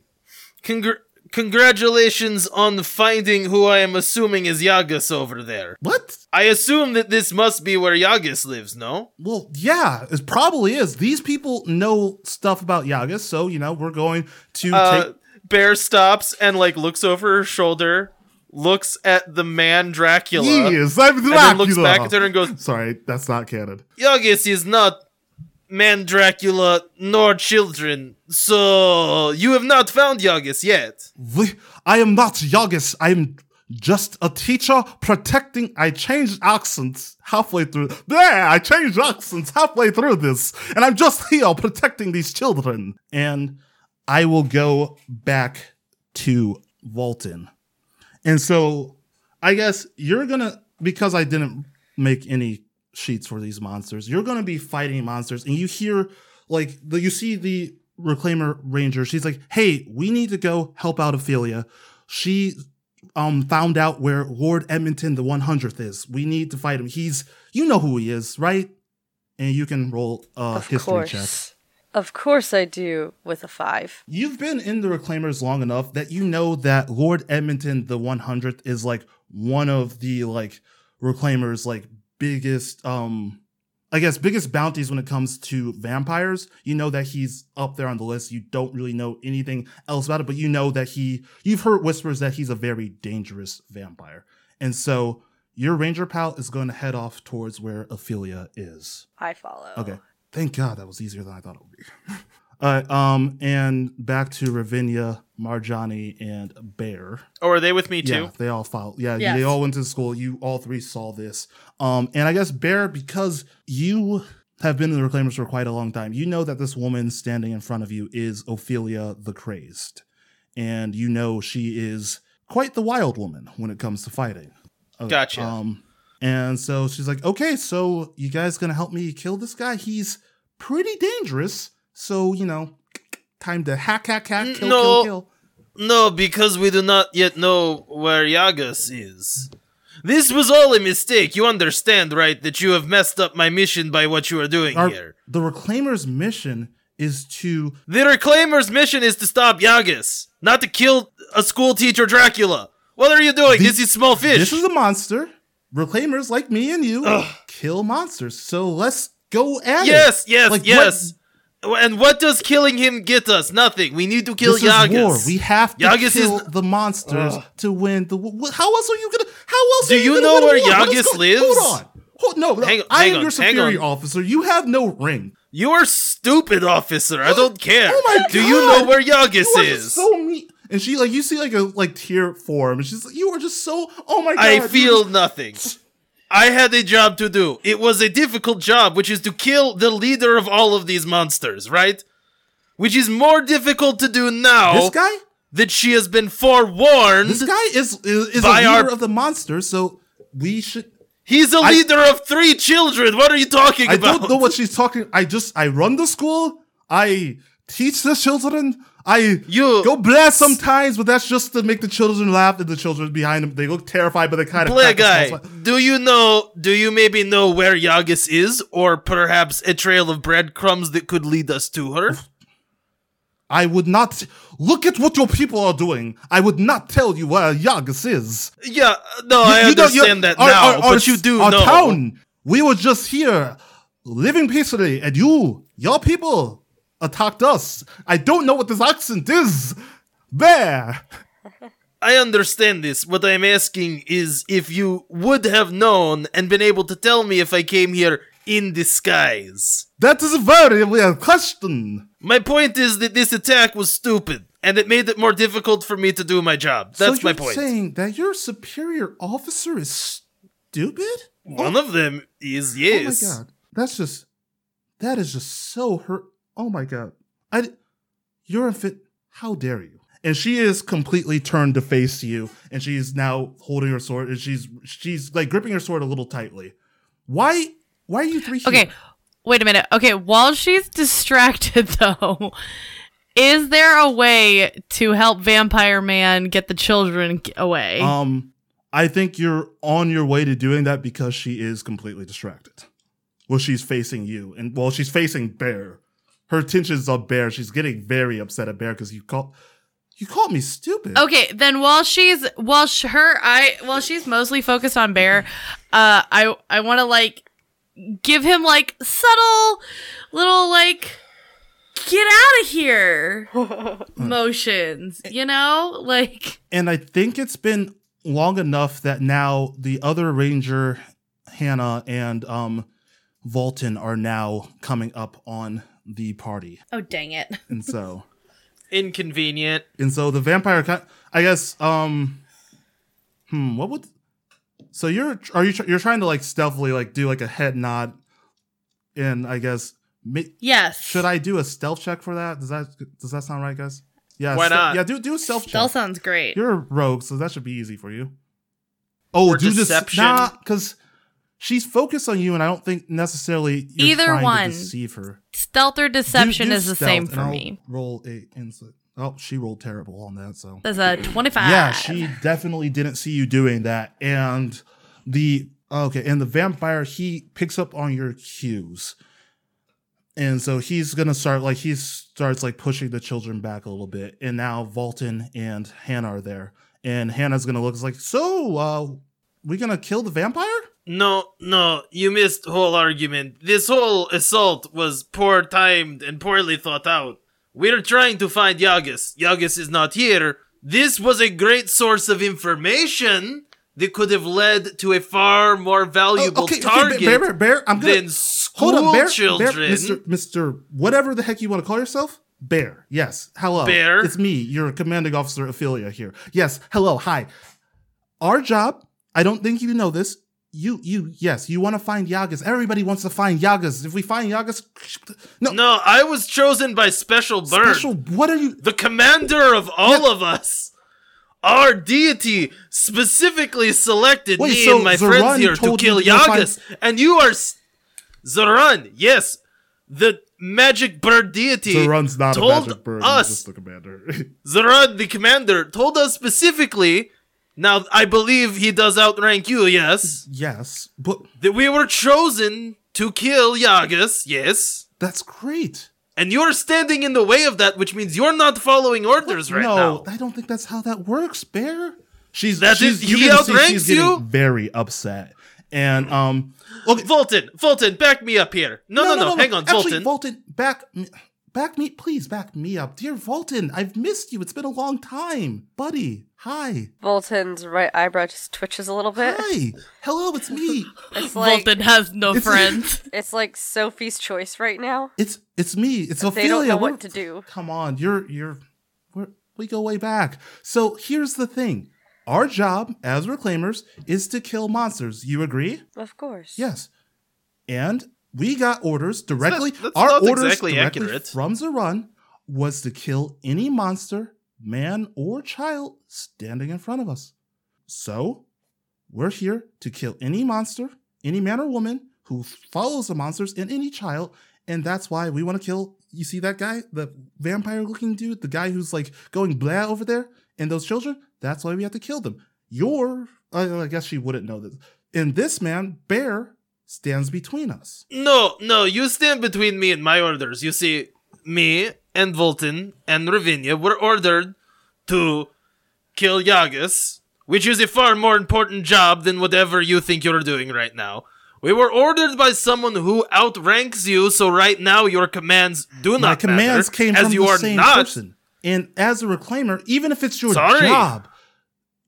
Congr- congratulations on finding who I am assuming is Yagus over there. what I assume that this must be where Yagus lives. No. well yeah it probably is these people know stuff about yagas so you know we're going to Uh, take Bear stops and like looks over her shoulder, looks at the man Dracula, yes i'm and Dracula. then looks back at her and goes, sorry that's not canon Yagus is not man Dracula nor children. So you have not found Yagus yet. We- I am not Yagus. I am just a teacher protecting. I changed accents halfway through. There, I changed accents halfway through this, and I'm just here protecting these children. And I will go back to Volton. And so I guess you're gonna because I didn't make any sheets for these monsters, you're gonna be fighting monsters, and you hear like the you see the reclaimer ranger, she's like, Hey, we need to go help out Ophelia. She um found out where Lord Edmonton the 100th is. We need to fight him. He's you know who he is, right? And you can roll a of history course. check. Of course I do with a five. You've been in the Reclaimers long enough that you know that Lord Edmonton the 100th is like one of the like Reclaimers like biggest um I guess biggest bounties when it comes to vampires. You know that he's up there on the list. You don't really know anything else about it, but you know that he you've heard whispers that he's a very dangerous vampire. And so your ranger pal is going to head off towards where Ophelia is. I follow. Okay. Thank God that was easier than I thought it would be. (laughs) All right. Um, and back to Ravinia, Marjani, and Bear. Oh, are they with me too? Yeah, they all filed. Yeah, Yes. they all went to school. You all three saw this. Um, and I guess Bear, because you have been in the Reclaimers for quite a long time, you know that this woman standing in front of you is Ophelia the Crazed, and you know she is quite the wild woman when it comes to fighting. Okay, Gotcha. Um, and so she's like, "Okay, so you guys gonna help me kill this guy? He's pretty dangerous. So you know, time to hack, hack, hack, kill, No. kill, kill." No, because we do not yet know where Yagas is. This was all a mistake. You understand, right? That you have messed up my mission by what you are doing Our- here. the Reclaimer's mission is to The Reclaimer's mission is to stop Yagas, not to kill a school teacher Dracula. What are you doing? The- this is small fish. This is a monster. Reclaimers like me and you Ugh. kill monsters. So let's go at yes, it. yes, Like, what- yes. And what does killing him get us? Nothing. We need to kill this Yagas. is war. We have to Yagas kill is- the monsters Ugh. to win the. How else are you gonna? How else? Do are you, know where war? What is Yagas lives? Hold on. Hold, no, Hang- I hang am on, your hang superior on. officer. You have no ring. You are stupid, officer. I don't care. Oh my Do you know where Yagas You is? so mean. And she like you see like a like tear form, and she's like, "You are just so. Oh my god! I feel nothing. I had a job to do. It was a difficult job, which is to kill the leader of all of these monsters, right? Which is more difficult to do now this guy. that she has been forewarned. This guy is is, is a leader our- of the monsters, so we should. He's a leader of three children. What are you talking I about? I don't know what she's talking. I just I run the school. I teach the children. I You- go blast sometimes, but that's just to make the children laugh. And the children behind them, they look terrified, but they kind of Blair guy, do you know? Do you maybe know where Yagas is, or perhaps a trail of breadcrumbs that could lead us to her? I would not look at what your people are doing. I would not tell you where Yagas is. Yeah, no, I You- don't- you- understand that our- now, our- our but you do our know. town. We were just here, living peacefully, and you, your people, attacked us. I don't know what this accent is. There. I understand this. What I'm asking is if you would have known and been able to tell me if I came here in disguise. That is a very weird question. My point is that this attack was stupid, and it made it more difficult for me to do my job. That's so my you're point. saying that your superior officer is stupid? One of them is yes. Oh my god, that's just that is just so hurt. Oh my god, I you're unfit. How dare you? And she is completely turned to face you, and she's now holding her sword, and she's she's like gripping her sword a little tightly. Why? Why are you three? here? Okay, wait a minute. Okay, while she's distracted (laughs) though, is there a way to help Vampire Man get the children away? Um, I think you're on your way to doing that because she is completely distracted. Well, she's facing you, and well, she's facing Bear. Her tensions on Bear. She's getting very upset at Bear because you call you called me stupid. Okay, then while she's while sh- her I while she's mostly focused on Bear, uh, I I want to like give him like subtle little like get out of here (laughs) motions, you know, like And I think it's been long enough that now the other Ranger, Hannah and um, Volton are now coming up on the party, oh dang it. (laughs) and so. Inconvenient. And so the vampire, ki- I guess, um, Hmm. What would? So you're are you you're trying to like stealthily like do like a head nod, and I guess ma- Yes. should I do a stealth check for that? Does that does that sound right, guys? Yeah. Why ste- not? Yeah. Do do a stealth check. Stealth sounds great. You're a rogue, so that should be easy for you. Oh, Or do this deception? nah, because she's focused on you, and I don't think necessarily you're Either one. to deceive her. Stealth or deception do is the same for I'll me. Roll a insight. Oh, she rolled terrible on that. So That's a 25. yeah, she definitely didn't see you doing that, and the okay, and the vampire he picks up on your cues, and so he's gonna start like he starts like pushing the children back a little bit, and now Volton and Hannah are there, and Hannah's gonna look like, so, uh, we gonna kill the vampire? No, no, you missed whole argument. This whole assault was poor timed and poorly thought out. We're trying to find Yagus. Yagus is not here. This was a great source of information that could have led to a far more valuable Oh, okay, target okay, Bear, Bear, Bear, I'm gonna than school hold on, Bear, children. Bear, Mister, Mister, whatever the heck you want to call yourself. Bear, yes. Hello. Bear? It's me, your commanding officer, Ophelia here. Yes, hello, hi. Our job, I don't think you know this. You, you, yes, you want to find Yagas. Everybody wants to find Yagas. If we find Yagas, no, No, I was chosen by Special Bird, special. What are you? the commander of all of us. Our deity specifically selected Wait, me so and my friends here to kill go find- Yagas, and you are s- Zoran. Yes, the magic bird deity. Zoran's not a magic bird. us- He's just the commander. (laughs) Zoran, the commander, told us specifically. Now, I believe he does outrank you. Yes, yes, but that we were chosen to kill Yagas. Yes. that's great. And you're standing in the way of that, which means you're not following orders right no, now. No, I don't think that's how that works, Bear. She's That she's, is- you're he outranks she's getting you? very upset, and um, okay, Volton, Volton, back me up here. No, no, no, no hang on, Actually, Fulton. Volton, back, me- back me, please, back me up, dear Volton. I've missed you. It's been a long time, buddy. Hi, Volton's right eyebrow just twitches a little bit. hi, hello, it's me. It's like Volton has no It's- friends. (laughs) it's like Sophie's choice right now. It's it's me. It's They Ophelia. don't know what to do. Come on, you're you're we're, we go way back. So here's the thing: our job as reclaimers is to kill monsters. You agree? Of course. Yes. And we got orders directly. that's our orders exactly directly accurate. from Zaran was to kill any monster, man or child standing in front of us. So we're here to kill any monster, any man or woman who follows the monsters, and any child. And that's why we want to kill. You see that guy, the vampire-looking dude, the guy who's like going blah over there, and those children. That's why we have to kill them. Your, I guess she wouldn't know this. And this man, Bear, stands between us. No, no, you stand between me and my orders. You see, me and Volton and Ravinia were ordered to kill Yagus, which is a far more important job than whatever you think you're doing right now. We were ordered by someone who outranks you, so right now your commands do not My commands matter, came as from you the are same not. person. And as a reclaimer, even if it's your Sorry. job,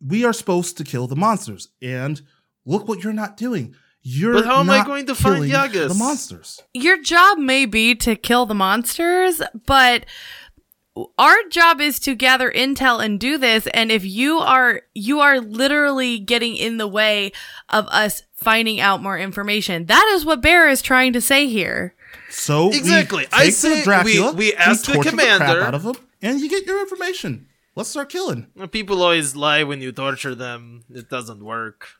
we are supposed to kill the monsters. And look what you're not doing. You're But how am I going to find Yagas? The monsters. Your job may be to kill the monsters, but our job is to gather intel and do this and if you are you are literally getting in the way of us finding out more information that is what bear is trying to say here So Exactly. we I take say the Dracula, we- we ask the torture crap commander- out of him, and you get your information. Let's start killing. People always lie when you torture them. It doesn't work.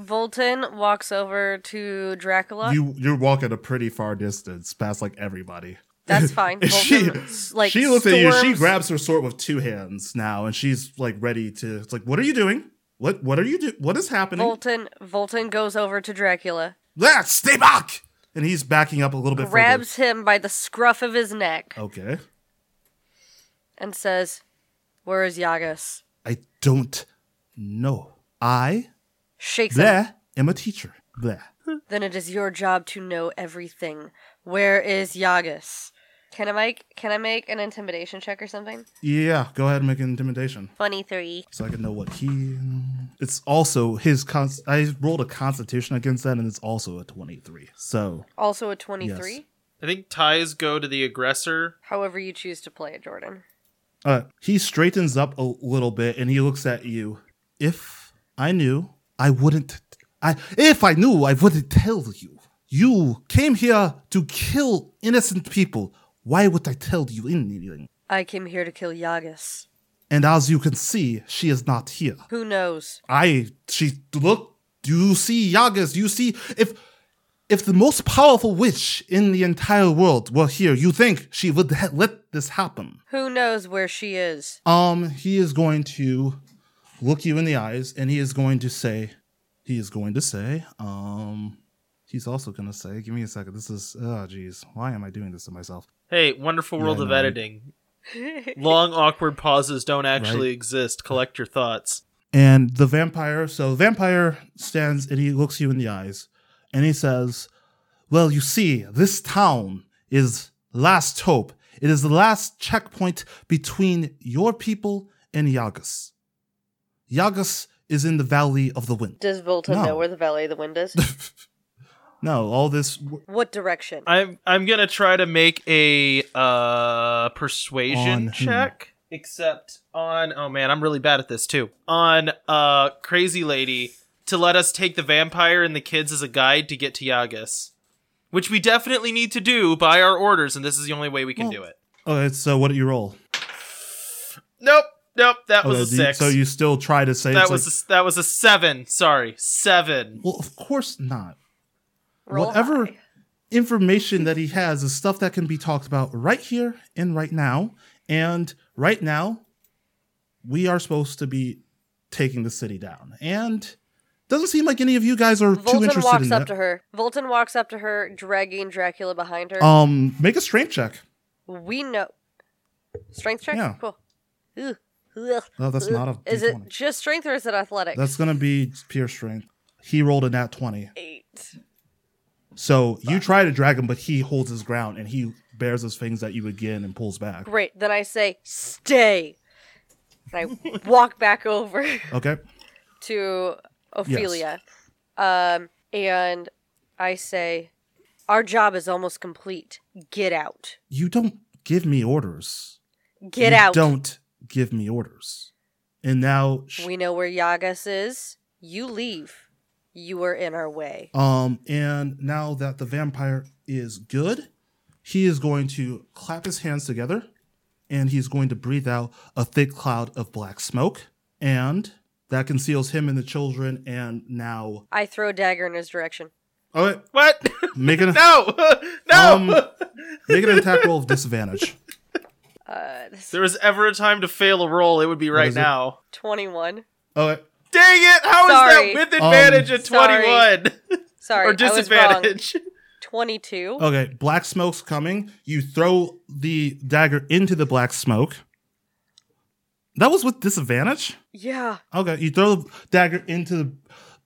Volton walks over to Dracula. You you're walking a pretty far distance past like everybody. That's (laughs) fine. She, like, she looks at you. She grabs her sword with two hands now, and she's like ready to. It's like, what are you doing? What what are you do? What is happening? Volton Volton goes over to Dracula, Ah, stay back! And he's backing up a little bit grabs him by the scruff of his neck. Okay. and says, "Where is Yagas?" I don't know. I Shakes him. bleh, am a teacher. Bleh. (laughs) Then it is your job to know everything. Where is Yagas? Can I make Can I make an intimidation check or something? Yeah, go ahead and make an intimidation. Funny three. So I can know what he. It's also his. Cons- I rolled a constitution against that, and it's also a 23. So, Also a twenty-three. Yes. I think ties go to the aggressor. However you choose to play it, Jordan. uh, he straightens up a little bit and he looks at you if I knew, I wouldn't. I if I knew, I wouldn't tell you. You came here to kill innocent people. Why would I tell you anything? I came here to kill Yagas. And as you can see, she is not here. Who knows? I she look. Do you see Yagas? Do you see if if the most powerful witch in the entire world were here? You think she would ha- let this happen? Who knows where she is? Um, he is going to look you in the eyes, and he is going to say, he is going to say, um, he's also going to say, give me a second. This is, oh, geez, why am I doing this to myself? Hey, wonderful world Yeah, of no, editing. (laughs) Long awkward pauses don't actually Right. exist. Collect your thoughts. And the vampire, so the vampire stands and he looks you in the eyes and he says, Well, you see, this town is last hope. It is the last checkpoint between your people and Yagas. Yagas is in the Valley of the Wind. Does Volta No. know where the Valley of the Wind is? (laughs) No, all this what direction? I'm I'm gonna try to make a uh persuasion On who? check. Except on oh man, I'm really bad at this too. On uh crazy lady to let us take the vampire and the kids as a guide to get to Yagas. Which we definitely need to do by our orders, and this is the only way we can Well, do it. Okay, so what do you roll? Nope, nope, that was Okay, a do you- six. So you still try to say that was like, a, that was a seven. Sorry, seven. well, of course not. Roll whatever high. information that he has is stuff that can be talked about right here and right now. And right now, we are supposed to be taking the city down. And doesn't seem like any of you guys are too Volton interested walks in up that. to her. Volton walks up to her, dragging Dracula behind her. Um, make a strength check. we know. Strength check? Yeah. Cool. Ugh. Oh, that's not a Is it D20. just strength or is it athletics? That's gonna be pure strength. He rolled a nat twenty. eight. So you try to drag him, but he holds his ground and he bears his fangs at you again and pulls back. Great. Then I say, stay. And I walk back over (laughs) Okay. to Ophelia. Um, and I say, our job is almost complete. Get out. You don't give me orders. Get You out. Don't give me orders. And now sh- We know where Yagas is. You leave. You are in our way. Um, and now that the vampire is good, he is going to clap his hands together and he's going to breathe out a thick cloud of black smoke. And that conceals him and the children. And now, I throw a dagger in his direction. okay, What? make an, (laughs) no, (laughs) (laughs) no. Um, make an attack roll of disadvantage. Uh, this if there was ever a time to fail a roll, it would be right is it? now. 21. Okay, Dang it! How is Sorry. that with advantage Um, at twenty-one (laughs) Sorry, or I was wrong. disadvantage? 22. okay, black smoke's coming. You throw the dagger into the black smoke. That was with disadvantage? Yeah. Okay, you throw the dagger into the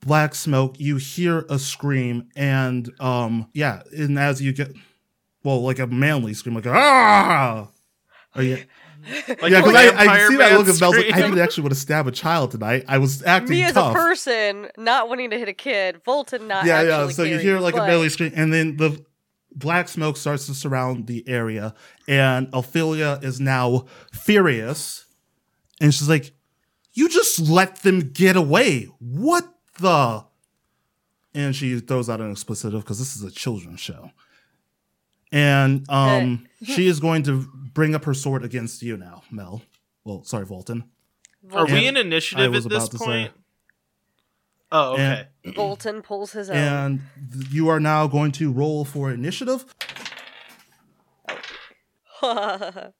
black smoke. You hear a scream, and um, yeah, and as you get, well, like a manly scream, like ah. Oh yeah, (laughs) Like yeah, a because I, I see that look of Mel's like, I scream. didn't actually want to stab a child tonight. I was acting Me as tough. a person, not wanting to hit a kid. Volton not yeah, actually yeah. So you hear like a but- manly scream, and then the black smoke starts to surround the area, and Ophelia is now furious, and she's like, "You just let them get away! What the?" And she throws out an expletive because this is a children's show, and (laughs) um, (laughs) she is going to bring up her sword against you now, Mel. Well, sorry, Volton. Are we And in initiative at this about to say- point? Oh, okay. And- Volton pulls his own. And you are now going to roll for initiative. (laughs)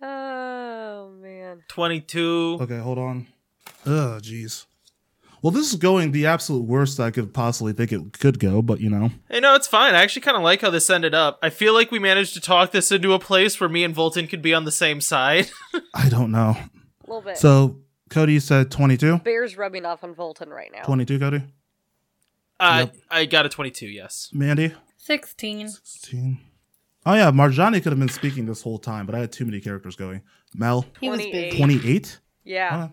oh man. Twenty-two. Okay, hold on. Ugh, jeez. Well, this is going the absolute worst I could possibly think it could go, but you know. Hey, no, it's fine. I actually kind of like how this ended up. I feel like we managed to talk this into a place where me and Volton could be on the same side. (laughs) I don't know. A little bit. So, Cody you said 22? Bear's rubbing off on Volton right now. 22, Cody? Uh, I got a twenty-two. Yes. Mandy? 16. 16. Oh, yeah, Marjani could have been speaking this whole time, but I had too many characters going. Mel? He was 28. 28? Yeah.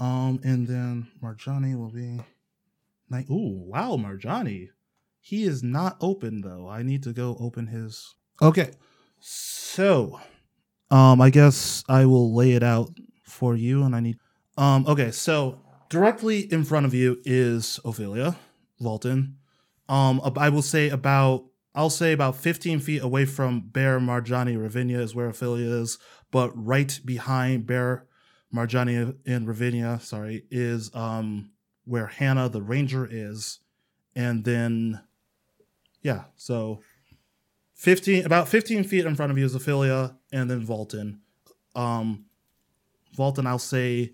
Um, and then Marjani will be. Ni- Ooh, wow, Marjani. He is not open though. I need to go open his. Okay, so Um, I guess I will lay it out for you, and I need. Um, okay, so directly in front of you is Ophelia, Volton. Um, I will say about I'll say about 15 feet away from Bear Marjani Ravinia is where Ophelia is, but right behind Bear Marjani in Ravinia, sorry, is um where Hannah the Ranger is, and then yeah, so 15 about 15 feet in front of you is Ophelia and then Volton. Um Volton, I'll say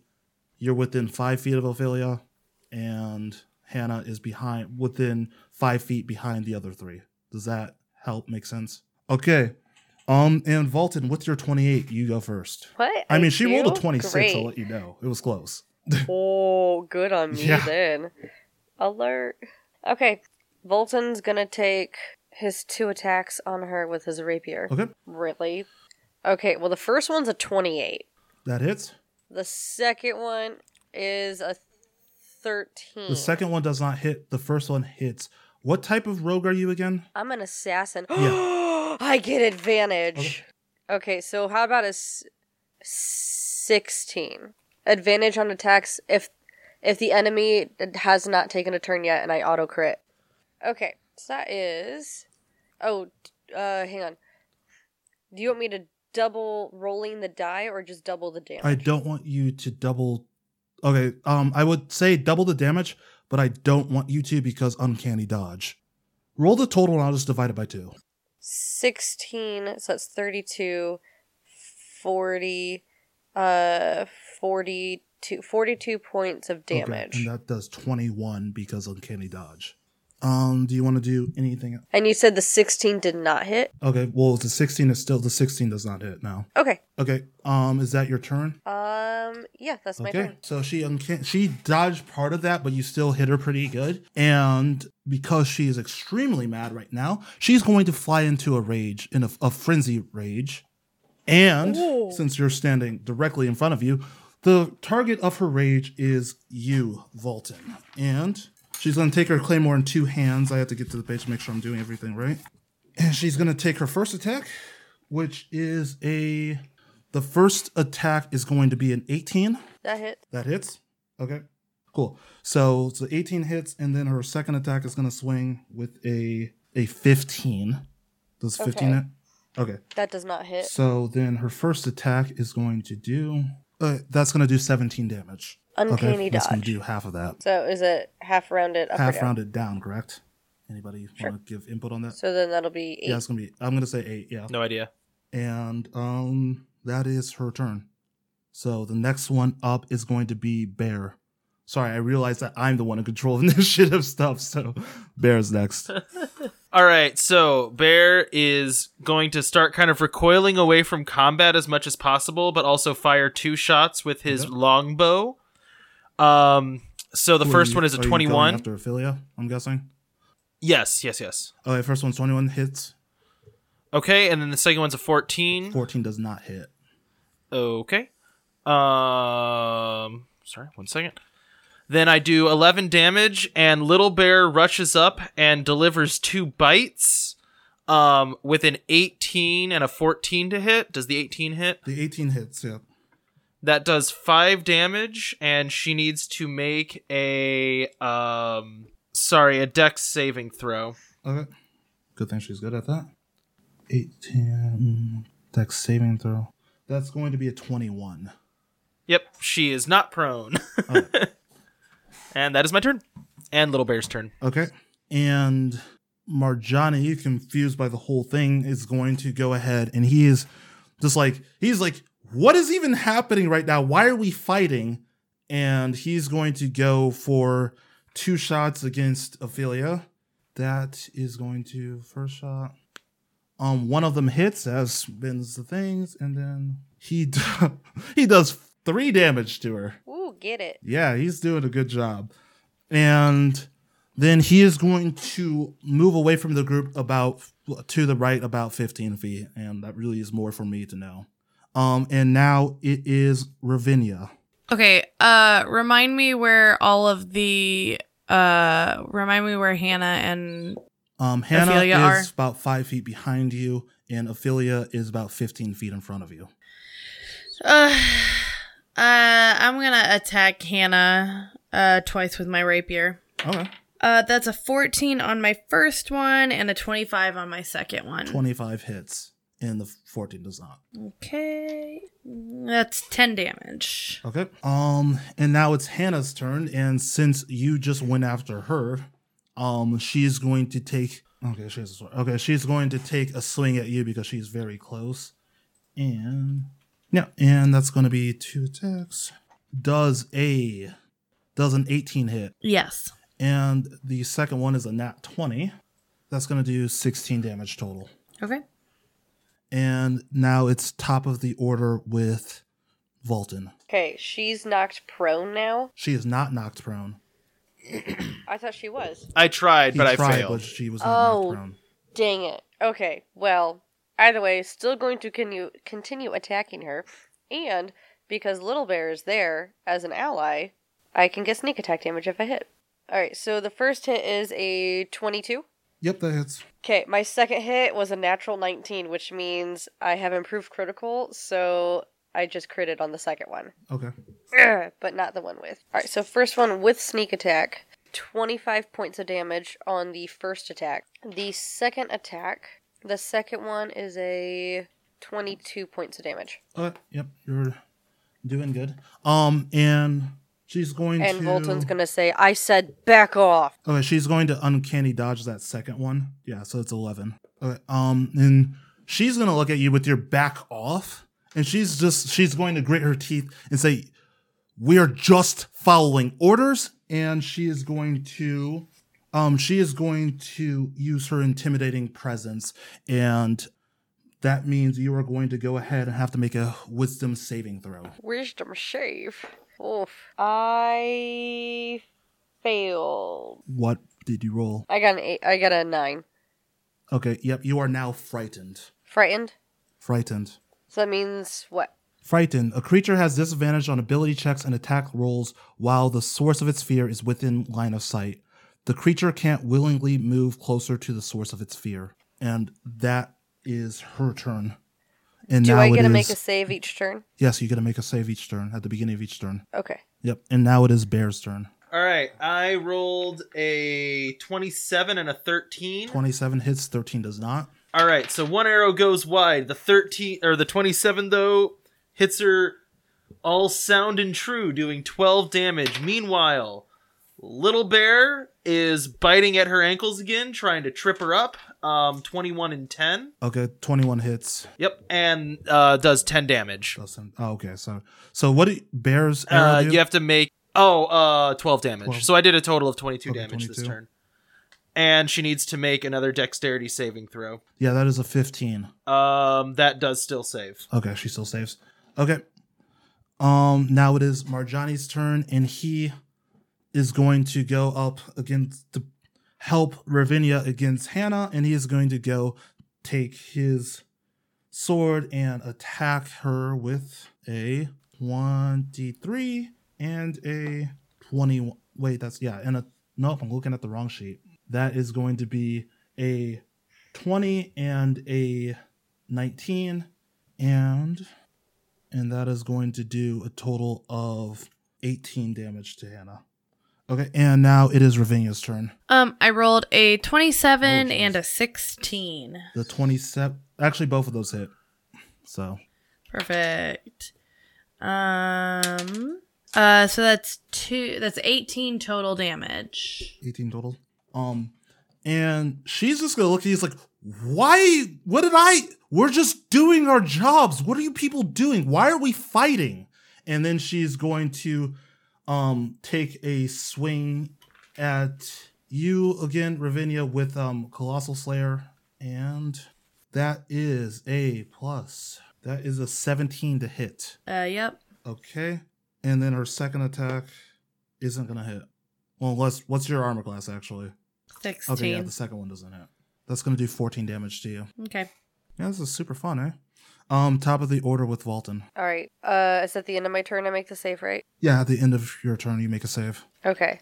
you're within five feet of Ophelia, and Hannah is behind within five feet behind the other three. Does that help make sense? Okay. Um and Volton, with your 28, you go first. What? I mean, she rolled a 26, Great. I'll let you know. It was close. (laughs) Oh, good on me Yeah. then. Alert. Okay, Volton's gonna take his two attacks on her with his rapier. Okay. Really? Okay, well, the first one's a 28. That hits. The second one is a 13. The second one does not hit. The first one hits. What type of rogue are you again? I'm an assassin. Yeah. (gasps) (gasps) (gasps) I get advantage. Okay. so how about a s- 16? Advantage on attacks if if the enemy has not taken a turn yet and I auto crit. Okay, so that is Oh, uh hang on. Do you want me to double rolling the die or just double the damage? I don't want you to double. Okay, um, I would say double the damage, but I don't want you to because uncanny dodge. Roll the total and I'll just divide it by two. 16 so that's 32 40 uh 42 42 points of Okay, damage and that does 21 because uncanny dodge. Um, do you want to do anything? and you said the 16 did not hit Okay, well, the 16 is still, the 16 does not hit now. okay Okay, um, is that your turn? um yeah that's my okay, turn so she uncan- she dodged part of that, but you still hit her pretty good. And because she is extremely mad right now, she's going to fly into a rage, in a, a frenzy rage. And Ooh. since you're standing directly in front of you, the target of her rage is you, Volton. And she's going to take her claymore in two hands. I have to get to the page to make sure I'm doing everything right. And she's going to take her first attack, which is a. The first attack is going to be an 18. that hit That hits. Okay. Cool. So so 18 hits, and then her second attack is gonna swing with a a 15. Does 15 Okay. hit? Okay. that does not hit So then her first attack is going to do uh, that's gonna do 17 damage. Uncanny okay. That's gonna do half of that. so is it half rounded up or half down? rounded down, correct? Anybody want to give input on that? so then that'll be eight Yeah, it's gonna be I'm gonna say eight, yeah. No idea. And um that is her turn. So the next one up is going to be Bear. Sorry, I realized that I'm the one in control of (laughs) initiative stuff, so Bear's next. (laughs) All right, so Bear is going to start kind of recoiling away from combat as much as possible, but also fire two shots with his Okay. longbow. Um, so the Who first you- one is a are you going twenty-one. After Ophelia, I'm guessing. Yes, yes, yes. Okay, first one's 21 hits. Okay, and then the second one's a fourteen. 14 does not hit. Okay. Um, sorry, one second. Then I do 11 damage, and Little Bear rushes up and delivers two bites um, with an 18 and a 14 to hit. Does the 18 hit? The 18 hits, yeah. That does five damage, and she needs to make a um, sorry, a dex saving throw. Okay. Good thing she's good at that. 18 dex saving throw. That's going to be a 21. Yep, she is not prone. Alright. (laughs) and that is my turn, and Little Bear's turn. Okay. And Marjani, confused by the whole thing, is going to go ahead and he is just like, he's like, what is even happening right now? Why are we fighting? And he's going to go for two shots against Ophelia. That is going to first shot. Um, one of them hits as bends the things, and then he (laughs) he does three damage to her. Ooh, get it. Yeah, he's doing a good job. And then he is going to move away from the group about to the right about 15 feet, and that really is more for me to know. Um, and now it is Ravinia. Okay, uh remind me where all of the uh remind me where Hannah and Um, Hannah Ophelia is are? about five feet behind you, and Ophelia is about 15 feet in front of you. Uh, (sighs) uh, I'm gonna attack Hannah uh twice with my rapier. Okay. Uh, that's a 14 on my first one and a 25 on my second one. 25 hits, and the 14 does not. Okay, that's 10 damage. Okay. Um, and now it's Hannah's turn, and since you just went after her, um, she's going to take. Okay, she has a sword. Okay, she's going to take a swing at you because she's very close, and yeah, and that's going to be two attacks. Does a does an 18 hit, Yes. and the second one is a nat 20. That's going to do 16 damage total. Okay. And now it's top of the order with Volton. Okay, she's knocked prone now. She is not knocked prone. (clears throat) I thought she was. I tried, He but I tried, failed. but she was not Oh. knocked prone. Dang it. Okay, well, either way, still going to continue continue attacking her, and because Little Bear is there as an ally, I can get sneak attack damage if I hit. All right, so the first hit is a twenty-two. Yep, that hits. Okay, my second hit was a natural 19, which means I have improved critical, so I just critted on the second one. Okay. Ugh, but not the one with. Alright, so first one with sneak attack. 25 points of damage on the first attack. The second attack, the second one is a 22 points of damage. Uh, yep, you're doing good. Um, and she's going And to. And Volton's gonna say, I said back off. Okay, she's going to uncanny dodge that second one. Yeah, so it's eleven. Okay. Um, and she's gonna look at you with your back off, and she's just she's going to grit her teeth and say, "We are just following orders." And she is going to, um, she is going to use her intimidating presence, and that means you are going to go ahead and have to make a wisdom saving throw. Wisdom shave. Oof. I failed. What did you roll? I got an eight. I got a nine. Okay. Yep. You are now frightened. Frightened. Frightened. So that means what? Frightened. A creature has disadvantage on ability checks and attack rolls while the source of its fear is within line of sight. The creature can't willingly move closer to the source of its fear. And that is her turn. And Do now I it get to make a save each turn? Yes, you get to make a save each turn at the beginning of each turn. Okay. Yep. And now it is Bear's turn. All right, I rolled a 27 and a 13. 27 hits, 13 does not. All right, so one arrow goes wide. The 13 or the 27 though hits her all sound and true, doing 12 damage. Meanwhile, Little Bear is biting at her ankles again, trying to trip her up. Um, 21 and 10. Okay, 21 hits. Yep, and uh, does 10 damage. Doesn't. Oh, okay. So, so what do Bear's arrow Uh, do? you have to make oh uh 12 damage. 12. So I did a total of 22 Okay, damage this 22. turn. And she needs to make another dexterity saving throw. Yeah, that is a 15. Um, that does still save. Okay, she still saves. Okay. Um, now it is Marjani's turn, and he is going to go up against to help Ravinia against Hannah, and he is going to go take his sword and attack her with a 23 and a 20. Wait, that's yeah, and a nope, I'm looking at the wrong sheet. That is going to be a 20 and a 19 and and that is going to do a total of 18 damage to Hannah. Okay, and now it is Ravinia's turn. Um, I rolled a 27 Oh, and a 16. The 27 actually both of those hit. So, Perfect. Um, uh, so that's two, that's 18 total damage. 18 total. Um and she's just going to look at you like, "Why what did I We're just doing our jobs. What are you people doing? Why are we fighting?" And then she's going to um take a swing at you again, Ravinia, with um Colossal Slayer, and that is a plus. That is a 17 to hit. Uh, yep. Okay. And then her second attack isn't gonna hit. Well, unless what's your armor class actually? 16. Okay, yeah, the second one doesn't hit. That's gonna do 14 damage to you. okay. Yeah, this is super fun, eh? Um, top of the order with Volton. Alright. Uh, is at the end of my turn I make the save, right? Yeah, at the end of your turn, you make a save. Okay.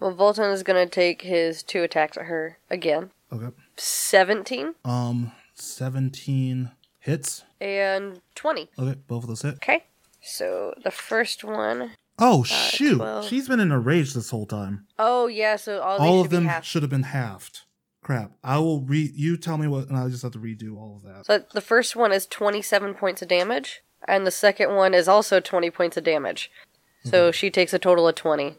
Well, Volton is gonna take his two attacks at her again. Okay. 17. Um, 17 hits. And 20. Okay, both of those hit. Okay. So the first one. Oh, shoot. 12. She's been in a rage this whole time. Oh, yeah, so all, all of them should have been halved. Crap. I will read. You tell me what, and I just have to redo all of that. So the first one is 27 points of damage, and the second one is also 20 points of damage. So she takes a total of 20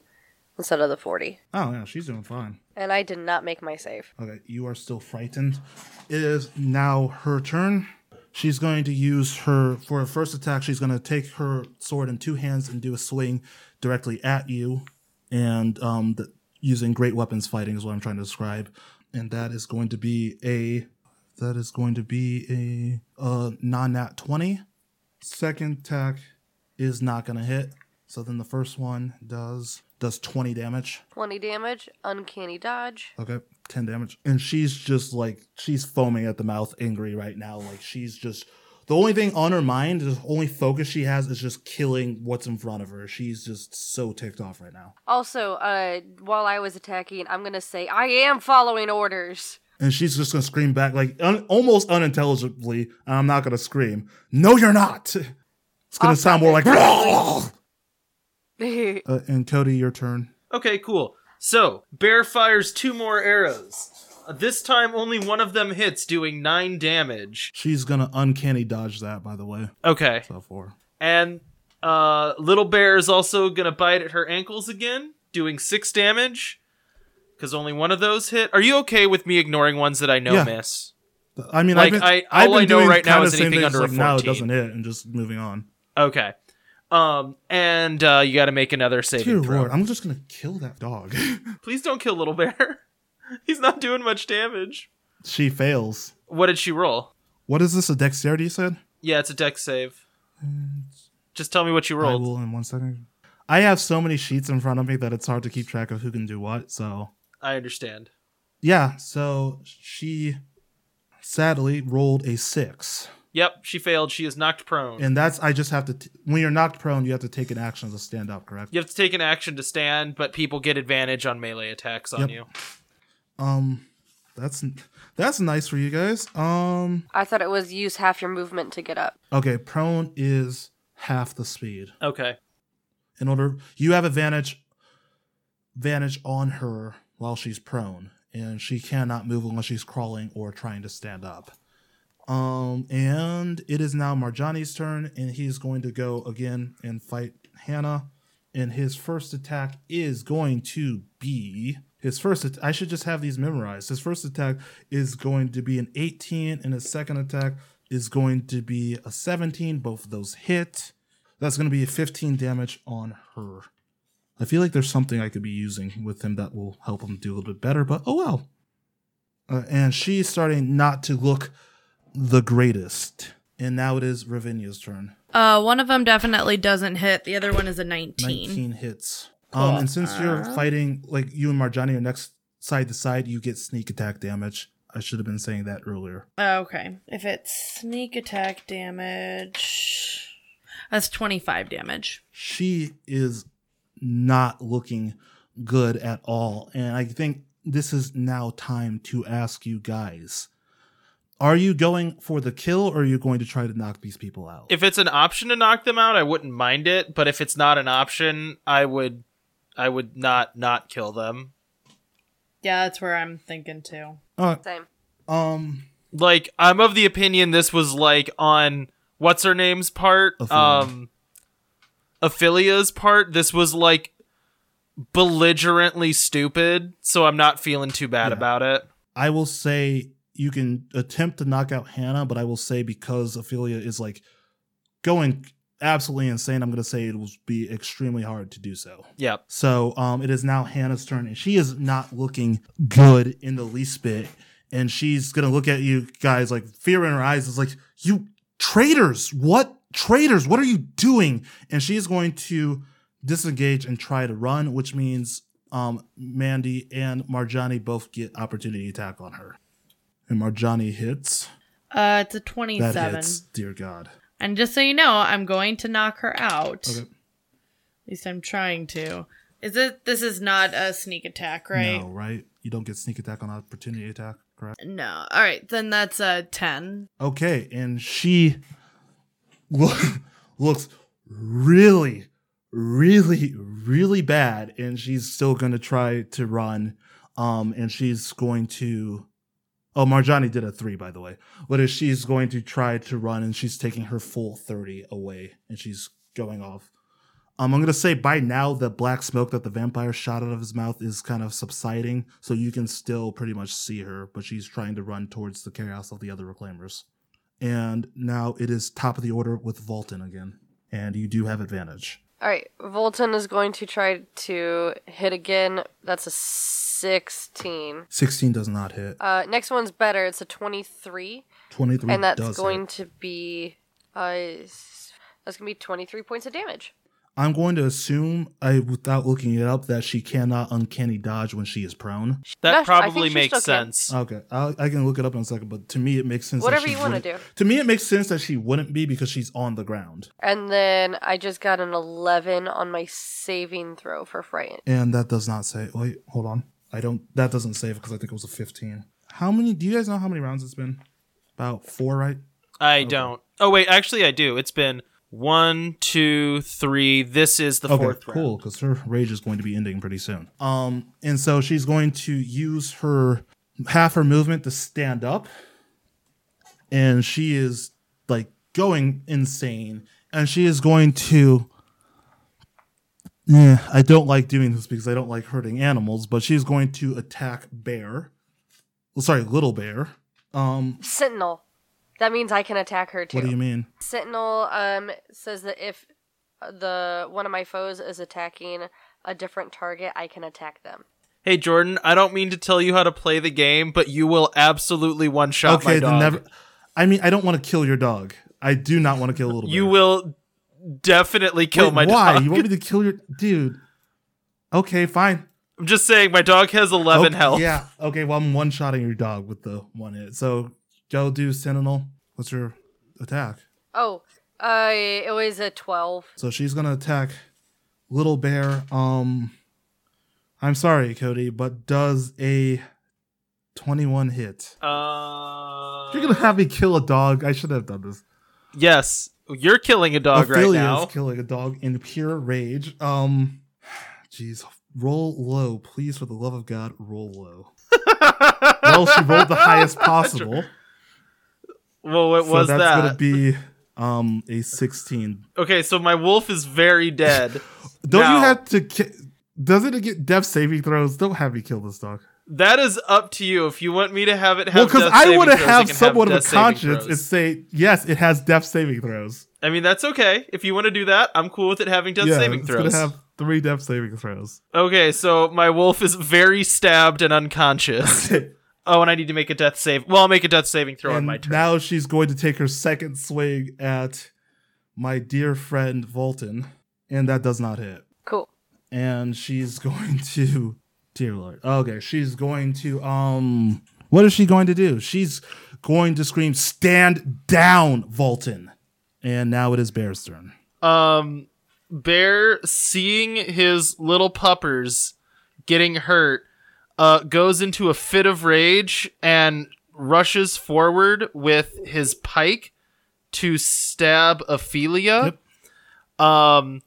instead of the 40. Oh, yeah, she's doing fine. And I did not make my save. Okay, you are still frightened. It is now her turn. She's going to use her for her first attack. She's going to take her sword in two hands and do a swing directly at you, and um, the, using great weapons fighting is what I'm trying to describe. And that is going to be a that is going to be a uh, non-nat twenty. Second attack is not going to hit. So then the first one does does twenty damage. 20 damage, uncanny dodge. Okay, 10 damage. And she's just like, she's foaming at the mouth, angry right now. Like, she's just, the only thing on her mind, the only focus she has is just killing what's in front of her. She's just so ticked off right now. Also, uh, while I was attacking, I'm gonna say I am following orders. And she's just gonna scream back, like, un- almost unintelligibly. And I'm not gonna scream, No, you're not! (laughs) It's gonna I'll sound more like, (laughs) uh, and Cody, your turn. Okay, cool. So, Bear fires two more arrows. This time, only one of them hits, doing nine damage. She's gonna uncanny dodge that, by the way. Okay. So four. And uh, Little Bear is also gonna bite at her ankles again, doing six damage. Because only one of those hit. Are you okay with me ignoring ones that I know Yeah. miss? I mean, Like, I've been, I- I've all been I know doing right now is anything under a like, now it 14. doesn't hit, and just moving on. Okay. Um, and uh, you got to make another saving Dear throw. Lord, I'm just gonna kill that dog. (laughs) Please don't kill Little Bear. (laughs) (laughs) He's not doing much damage. she fails. What did she roll? What is this? A dexterity? You said? Yeah, it's a dex save. Just tell me what you I rolled. will in one second. I have so many sheets in front of me that it's hard to keep track of who can do what. So I understand. yeah, so she sadly rolled a six, Yep, she failed. She is knocked prone. and that's I just have to. T- when you're knocked prone, you have to take an action to stand up. Correct? you have to take an action to stand, but people get advantage on melee attacks on Yep. you. Um, that's that's nice for you guys. Um, I thought it was use half your movement to get up. okay, prone is half the speed. Okay. in order you have advantage advantage on her while she's prone and she cannot move unless she's crawling or trying to stand up um and it is now marjani's turn and he's going to go again and fight hannah and his first attack is going to be his first at- i should just have these memorized his first attack is going to be an 18 and his second attack is going to be a 17 both of those hit that's going to be 15 damage on her. I feel like there's something I could be using with him that will help him do a little bit better, but oh well. Uh, and she's starting not to look the greatest. And now it is Ravinia's turn. Uh, one of them definitely doesn't hit. The other one is a 19. 19 hits. Um, and since you're Uh. fighting, like you and Marjani are next side to side, you get sneak attack damage. I should have been saying that earlier. Okay. If it's sneak attack damage, that's 25 damage. she is not looking good at all. And I think this is now time to ask you guys are you going for the kill or are you going to try to knock these people out? If it's an option to knock them out, I wouldn't mind it, but if it's not an option, I would I would not not kill them. Yeah, that's where I'm thinking too. Uh, Same. um, Like I'm of the opinion this was like on what's her name's part? Ophelia. Um Ophelia's part. This was like belligerently stupid, so I'm not feeling too bad Yeah. about it. I will say you can attempt to knock out Hannah, but I will say because Ophelia is like going absolutely insane, I'm going to say it will be extremely hard to do so. Yep. So um, it is now Hannah's turn, and she is not looking good in the least bit. And she's gonna look at you guys like fear in her eyes. Is like you traitors! What traitors? What are you doing? And she's going to disengage and try to run, which means um, Mandy and Marjani both get opportunity attack on her. And Marjani hits. Uh, it's a That 27. hits. Dear God. And just so you know, I'm going to knock her out. Okay. At least I'm trying to. Is it? This is not a sneak attack, right? No, right? You don't get sneak attack on opportunity attack. correct? No. All right, then that's a 10. Okay, and she lo- (laughs) looks really, really, really bad, and she's still going to try to run. Um, and she's going to. Oh, Marjani did a three, by the way. But if she's going to try to run, and she's taking her full thirty away, and she's going off. Um, I'm gonna say by now the black smoke that the vampire shot out of his mouth is kind of subsiding, so you can still pretty much see her, but she's trying to run towards the chaos of the other reclaimers. And now it is top of the order with Volton again, and you do have advantage. All right, Volton is going to try to hit again. That's a 16. 16 does not hit. Uh, next one's better. It's a 23, 23 and that's does going hit. to be uh, that's gonna be 23 points of damage. I'm going to assume, I without looking it up, that she cannot uncanny dodge when she is prone. That No, probably makes still can. sense. Okay, I'll, I can look it up in a second, but to me it makes sense. that Whatever she you wanna do. To me, it makes sense that she wouldn't be because she's on the ground, And then I just got an 11 on my saving throw for frightened. and that does not say. Wait, hold on. I don't. That doesn't save because I think it was a 15. How many? Do you guys know how many rounds it's been? About four, right? I don't. Oh wait, actually I do. It's been one, two, three. This is the okay, fourth round. cool. Because her rage is going to be ending pretty soon. Um, and so she's going to use her half her movement to stand up, and she is like going insane, and she is going to. Yeah, I don't like doing this because I don't like hurting animals, but she's going to attack Bear. Well, sorry, Little Bear. Um, Sentinel. That means I can attack her too. what do you mean? Sentinel um says that if the one of my foes is attacking a different target, I can attack them. Hey Jordan, I don't mean to tell you how to play the game, but you will absolutely one shot my okay, dog. then never. I mean, I don't want to kill your dog. I do not want to kill a Little Bear. You will definitely kill Wait, my why? dog. You want me to kill your dude? Okay, fine. I'm just saying my dog has 11 okay, health. Yeah. Okay. Well, I'm one shotting your dog with the one hit. So go do Sentinel. What's your attack? Oh, uh, it was a 12. So she's gonna attack Little Bear. Um, I'm sorry, Cody, but does a 21 hit? Uh, You're gonna have me kill a dog. I should have done this. yes, you're killing a dog right Ophelia now. is killing a dog in pure rage. Um, jeez, roll low, please, for the love of God, roll low. (laughs) well, she rolled the highest (laughs) possible, well, what so was that's that? gonna be um a sixteen. okay, so my wolf is very dead. (laughs) Don't you have to? Ki- doesn't it get death saving throws? Don't have me kill this dog. that is up to you. If you want me to have it have well, because I want to have somewhat of a conscience and say yes, it has death saving throws. I mean, that's okay. If you want to do that, I'm cool with it having death yeah, saving it's throws. gonna have three death saving throws. Okay, so my wolf is very stabbed and unconscious. (laughs) oh, and I need to make a death save. Well, I'll make a death saving throw on my turn. now she's going to take her second swing at my dear friend Volton, and that does not hit. Cool. And she's (laughs) going to, dear lord, okay, she's going to, um, what is she going to do? She's going to scream, "Stand down, Volton!" And now it is Bear's turn. um, Bear, seeing his little puppers getting hurt, uh, goes into a fit of rage and rushes forward with his pike to stab Ophelia. Um,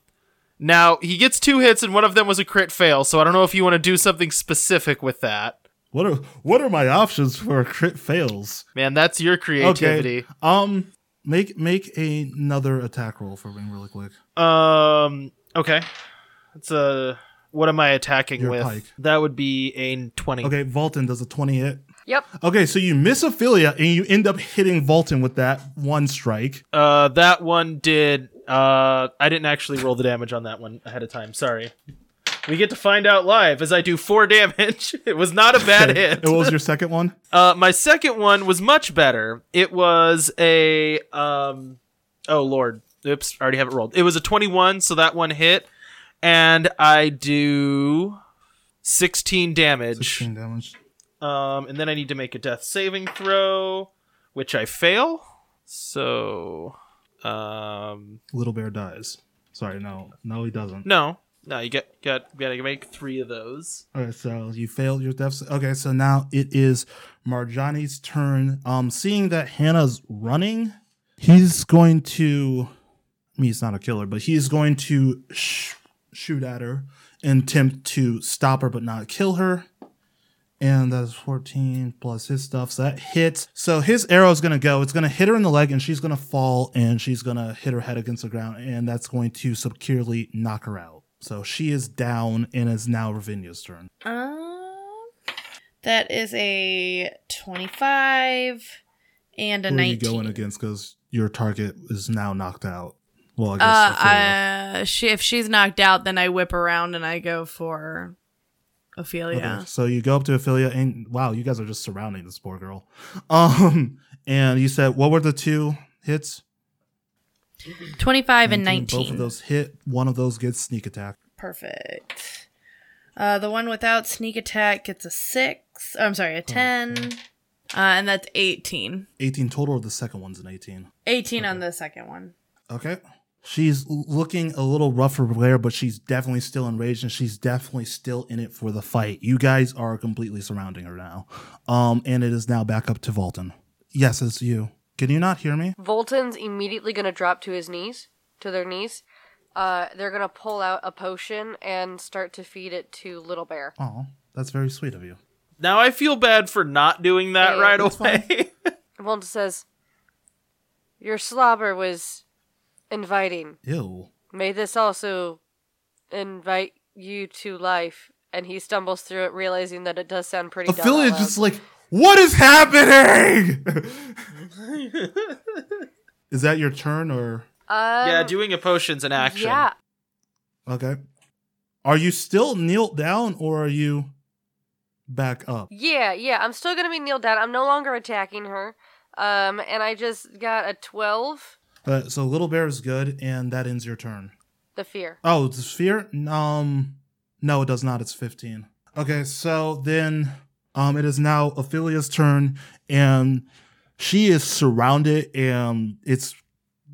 now he gets two hits and one of them was a crit fail, so I don't know if you want to do something specific with that. What are what are my options for crit fails? Man, that's your creativity. Okay, um, make make another attack roll for me really quick. Um. Okay. It's a. What am I attacking Your with? pike. That would be a twenty. Okay, Volton does a twenty hit. Yep. Okay, so you miss Ophelia and you end up hitting Volton with that one strike. Uh, that one did. Uh, I didn't actually roll the damage on that one ahead of time. Sorry. We get to find out live as I do four (laughs) damage. it was not a bad hit. And what was your second one? (laughs) Uh, my second one was much better. It was a um, oh lord, oops, I already have it rolled. It was a twenty-one, so that one hit, and I do sixteen damage. 16 damage. Um, and then I need to make a death saving throw, which I fail. So, um, Little Bear dies. Sorry, no, no, he doesn't. no, No, you get got gotta make three of those. Okay, so you failed your death. Okay, so now it is Marjani's turn. Um, seeing that Hannah's running, he's going to. I mean, he's not a killer, but he's going to sh- shoot at her and attempt to stop her, but not kill her. And that's 14 plus his stuff. So that hits. So his arrow is going to go. It's going to hit her in the leg, and she's going to fall, and she's going to hit her head against the ground, and that's going to securely knock her out. So she is down, and it's now Ravinia's turn. Um, that is a 25 and a Who are you 19. going against? Because your target is now knocked out. Well, I guess. Uh, Ophelia. uh, she, if she's knocked out, then I whip around and I go for Ophelia. Okay, so you go up to Ophelia, and wow, you guys are just surrounding this poor girl. (laughs) Um, and you said what were the two hits? 25 and 19. 19. Both of those hit. One of those gets sneak attack. Perfect. Uh, the one without sneak attack gets a 6. Oh, I'm sorry, a 10. Uh, and that's 18. 18 total, or the second one's an 18. 18 on the second one. Okay. She's looking a little rougher there, but she's definitely still enraged and she's definitely still in it for the fight. You guys are completely surrounding her now. Um, and it is now back up to Volton. Yes, it's you. Can you not hear me? Volton's immediately gonna drop to his knees, to their knees. Uh, they're gonna pull out a potion and start to feed it to Little Bear. Oh, that's very sweet of you. Now I feel bad for not doing that Hey, right that's away. (laughs) Volton says, "Your slobber was inviting. Ew. May this also invite you to life." And he stumbles through it, realizing that it does sound pretty. dumb out Ophelia loud. just like, what is happening? (laughs) is that your turn or Um, yeah, doing a potion's an action. Yeah, okay? Are you still kneeled down or are you back up? yeah, yeah. I'm still gonna be kneeled down. I'm no longer attacking her. Um, and I just got a twelve. Uh, so little bear is good, and that ends your turn. The fear. Oh, the fear. Um, no, it does not. It's fifteen. Okay, so then, um, it is now Ophelia's turn, and she is surrounded, and it's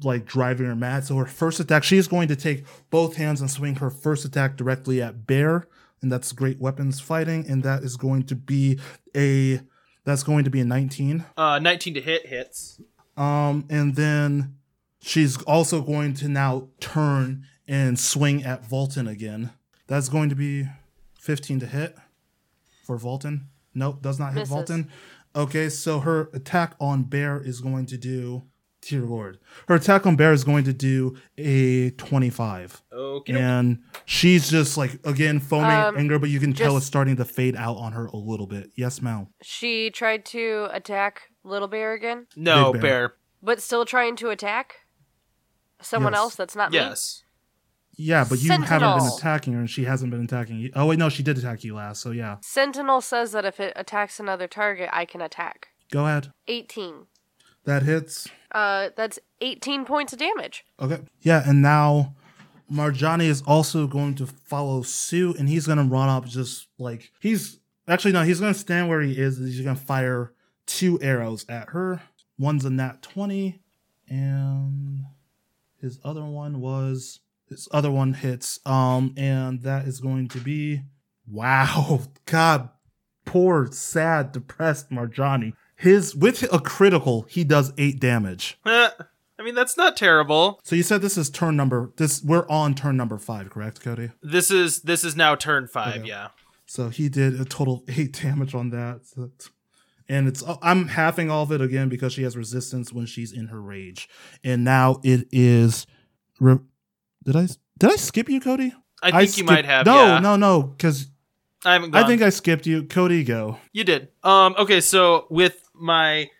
like driving her mad. So her first attack, she is going to take both hands and swing her first attack directly at Bear, and that's great weapons fighting, and that is going to be a that's going to be a nineteen. Uh, 19 to hit hits. Um, and then she's also going to now turn and swing at Volton again. That's going to be 15 to hit for Volton. Nope, does not hit Misses. Volton. Okay, so her attack on Bear is going to do. Dear Lord. Her attack on Bear is going to do a 25. Okay. And she's just like, again, foaming Um, anger, but you can tell it's starting to fade out on her a little bit. Yes, Mal. She tried to attack Little Bear again, no, Big bear. Bear. but still trying to attack someone Yes. else that's not me. Yes. Yeah, but you haven't been attacking her, and she hasn't been attacking you. Oh wait, no, she did attack you last. So yeah, Sentinel says that if it attacks another target, I can attack. go ahead. 18. That hits. Uh, that's 18 points of damage. Okay. Yeah, and now Marjani is also going to follow suit, and he's gonna run up just like he's actually no, he's gonna stand where he is, and he's gonna fire two arrows at her. One's a nat twenty, and his other one was his other one hits. Um, and that is going to be wow, (laughs) God, poor, sad, depressed Marjani. His with a critical, he does eight damage. Eh, (laughs) I mean, that's not terrible. So you said this is turn number this we're on turn number five, correct, Cody? This is this is now turn five. Okay. Yeah. So he did a total of (laughs) eight damage on that. So and it's I'm halving all of it again because she has resistance when she's in her rage. And now it is re- did I did I skip you, Cody? I think you skipped- might have. No, yeah. no, no, because I haven't. Gone. I think I skipped you. Cody, go. You did. Um. Okay. So with my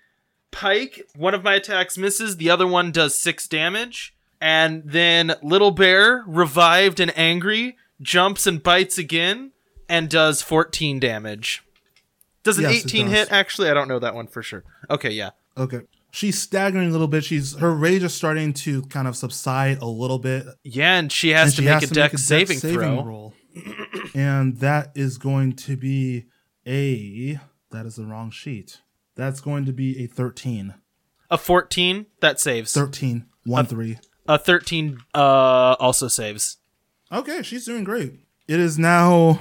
pike, one of my attacks misses. The other one does six damage, and then little bear, revived and angry, jumps and bites again, and does fourteen damage. Does an Yes, eighteen does. hit? Actually, I don't know that one for sure. Okay. Yeah. Okay. She's staggering a little bit. She's her rage is starting to kind of subside a little bit. Yeah, and she has and to she make has a to deck dex saving, throw. roll. (clears throat) and that is going to be a that is the wrong sheet. That's going to be a 13. A fourteen that saves. 13 1 3. a thirteen uh also saves. Okay, she's doing great. It is now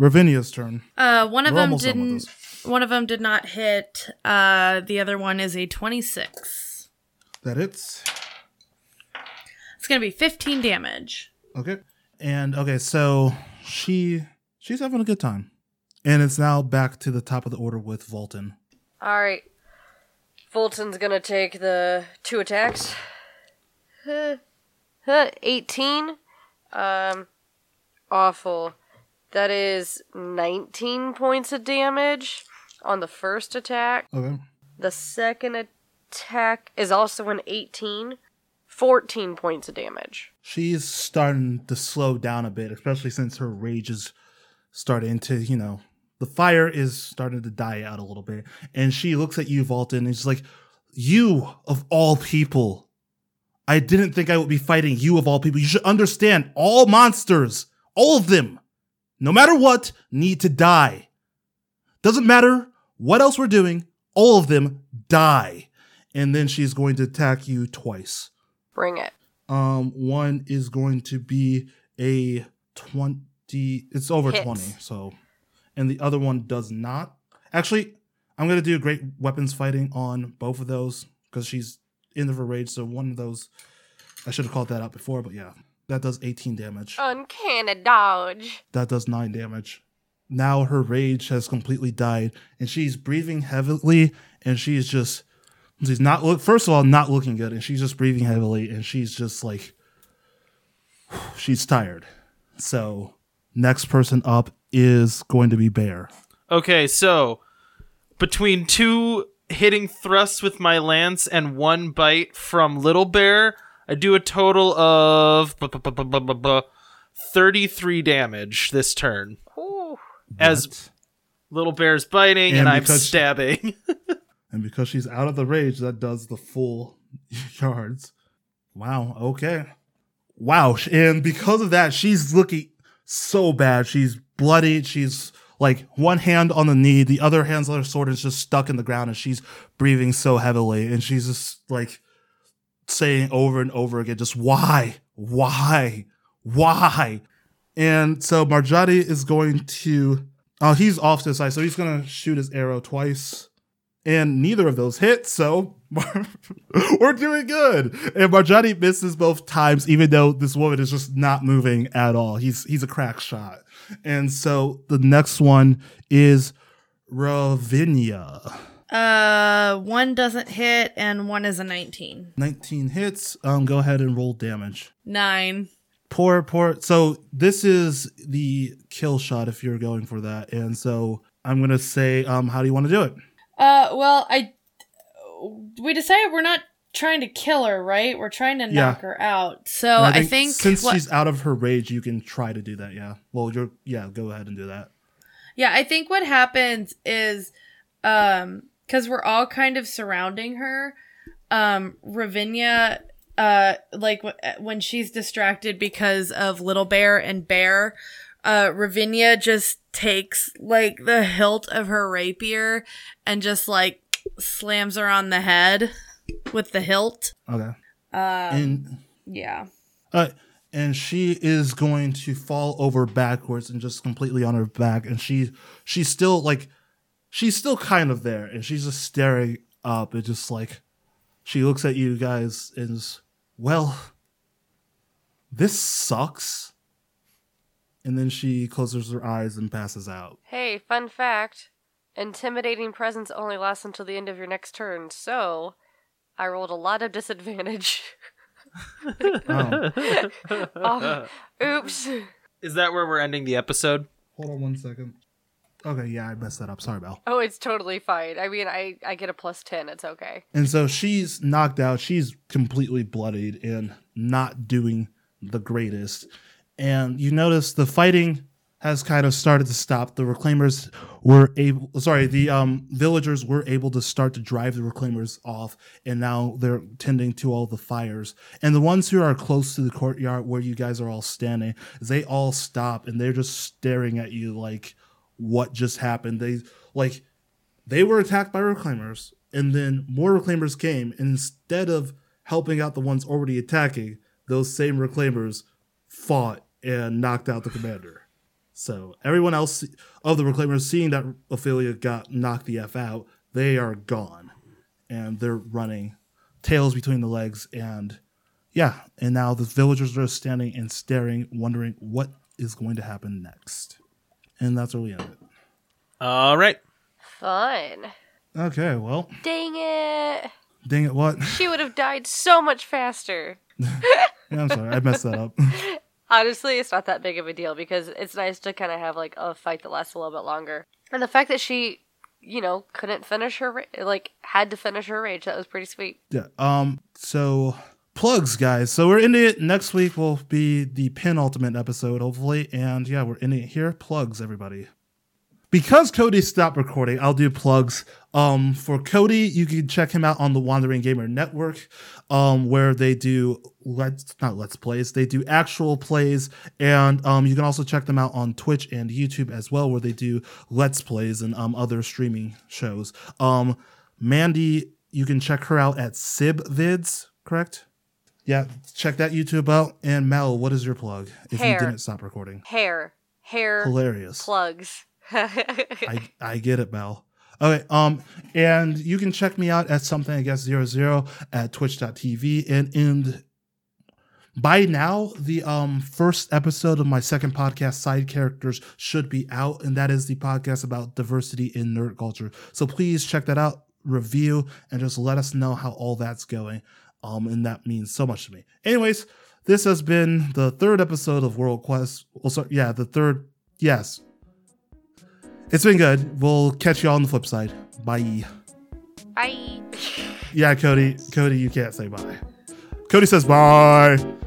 Ravinia's turn. Uh, one of We're them almost done with didn't. One of them did not hit. Uh, the other one is a twenty-six. That it's It's gonna be fifteen damage. okay. And okay, so she she's having a good time. And it's now back to the top of the order with Volton. All right. Volton's gonna take the two attacks. Huh. Huh, 18. Um, awful. That is 19 points of damage on the first attack. Okay. The second attack is also an 18. 14 points of damage. She's starting to slow down a bit, especially since her rage is starting to, you know, the fire is starting to die out a little bit. And she looks at you, Volton, and she's like, You of all people. I didn't think I would be fighting you of all people. You should understand all monsters, all of them, no matter what, need to die. Doesn't matter what else we're doing, all of them die. And then she's going to attack you twice. Bring it. Um, one is going to be a twenty. It's over Hits. twenty. So, and the other one does not. Actually, I'm gonna do great weapons fighting on both of those because she's in her rage. So one of those, I should have called that out before, but yeah, that does 18 damage. Uncanny dodge. That does nine damage. Now her rage has completely died, and she's breathing heavily, and she's just she's not look first of all not looking good, and she's just breathing heavily, and she's just like (sighs) she's tired. So next person up is going to be Bear. Okay, so between two hitting thrusts with my lance and one bite from Little Bear, I do a total of bu- bu- bu- bu- bu- bu- bu- 33 damage this turn. As Little Bear's biting and, And I'm stabbing. (laughs) and because she's out of the rage, that does the full (laughs) yards. Wow. Okay. Wow. And because of that, she's looking so bad. She's bloodied. She's like one hand on the knee, the other hand's on her sword is just stuck in the ground, and she's breathing so heavily. And she's just like saying over and over again, just why, why, why? And so Marjani is going to. Oh, he's off to the side, so he's gonna shoot his arrow twice and neither of those hit, so (laughs) we're doing good. And Marjani misses both times, even though this woman is just not moving at all. He's he's a crack shot. And so the next one is Ravinia. Uh, one doesn't hit, and one is a nineteen. 19 hits. Um, go ahead and roll damage. Nine. Poor, poor. So this is the kill shot if you're going for that. And so I'm gonna say, um, how do you want to do it? Uh, well, I we decided we're not trying to kill her, right? We're trying to Yeah. knock her out. So And I think, since what- she's out of her rage, you can try to do that. Yeah. Well, you're yeah. Go ahead and do that. yeah, I think what happens is, um, because we're all kind of surrounding her, um, Ravinia, uh, like w- when she's distracted because of Little Bear and Bear, uh, Ravinia just takes like the hilt of her rapier and just like slams her on the head with the hilt. Okay. Um, and yeah. uh, and she is going to fall over backwards and just completely on her back, and she she's still like she's still kind of there, and she's just staring up, and just like she looks at you guys and is well, this sucks. And then she closes her eyes and passes out. Hey, fun fact. Intimidating presence only lasts until the end of your next turn, so I rolled a lot of disadvantage. Oh, (laughs) (laughs) oh, oops. Is that where we're ending the episode? hold on one second. Okay, yeah, I messed that up. Sorry, Belle. Oh, it's totally fine. I mean, I, I get a plus 10. It's okay. And so she's knocked out. She's completely bloodied and not doing the greatest. And you notice the fighting has kind of started to stop. The reclaimers were able, sorry, the um, villagers were able to start to drive the reclaimers off, and now they're tending to all the fires. And the ones who are close to the courtyard where you guys are all standing, they all stop and they're just staring at you like, what just happened? They like they were attacked by reclaimers, and then more reclaimers came, and instead of helping out the ones already attacking, those same reclaimers fought and knocked out the commander. So everyone else of the Reclaimers, seeing that Ophelia got knocked the f out, they are gone, and they're running, tails between the legs, and yeah, and now the villagers are standing and staring, wondering what is going to happen next, and that's where we end it. All right. Fun. Okay, well, Dang it. dang it, what? She would have died so much faster. (laughs) yeah, I'm sorry, I messed that up. (laughs) Honestly, it's not that big of a deal because it's nice to kind of have like a fight that lasts a little bit longer. And the fact that she, you know, couldn't finish her, ra- like, had to finish her rage, that was pretty sweet. Yeah. Um. So plugs, guys. So we're ending it. Next week will be the penultimate episode, hopefully. And yeah, we're ending it here. Plugs, everybody. Because Cody stopped recording, I'll do plugs. Um, for Cody, you can check him out on the Wandering Gamer Network, um, where they do let's not let's plays, they do actual plays, and um, you can also check them out on Twitch and YouTube as well, where they do let's plays and um other streaming shows. Um, Mandy, you can check her out at Sib Vids, correct? Yeah, check that YouTube out. And Mel, what is your plug? If Hair. you didn't stop recording, Hair. Hair hilarious. plugs. I, I get it, Mel. Okay, um, and you can check me out at something I guess zero zero at twitch.tv and and by now the um first episode of my second podcast side characters should be out and that is the podcast about diversity in nerd culture so please check that out review and just let us know how all that's going um and that means so much to me anyways this has been the third episode of world quest well sorry yeah the third yes it's been good. We'll catch you all on the flip side. Bye. Bye. Yeah, Cody. Cody, you can't say bye. Cody says bye.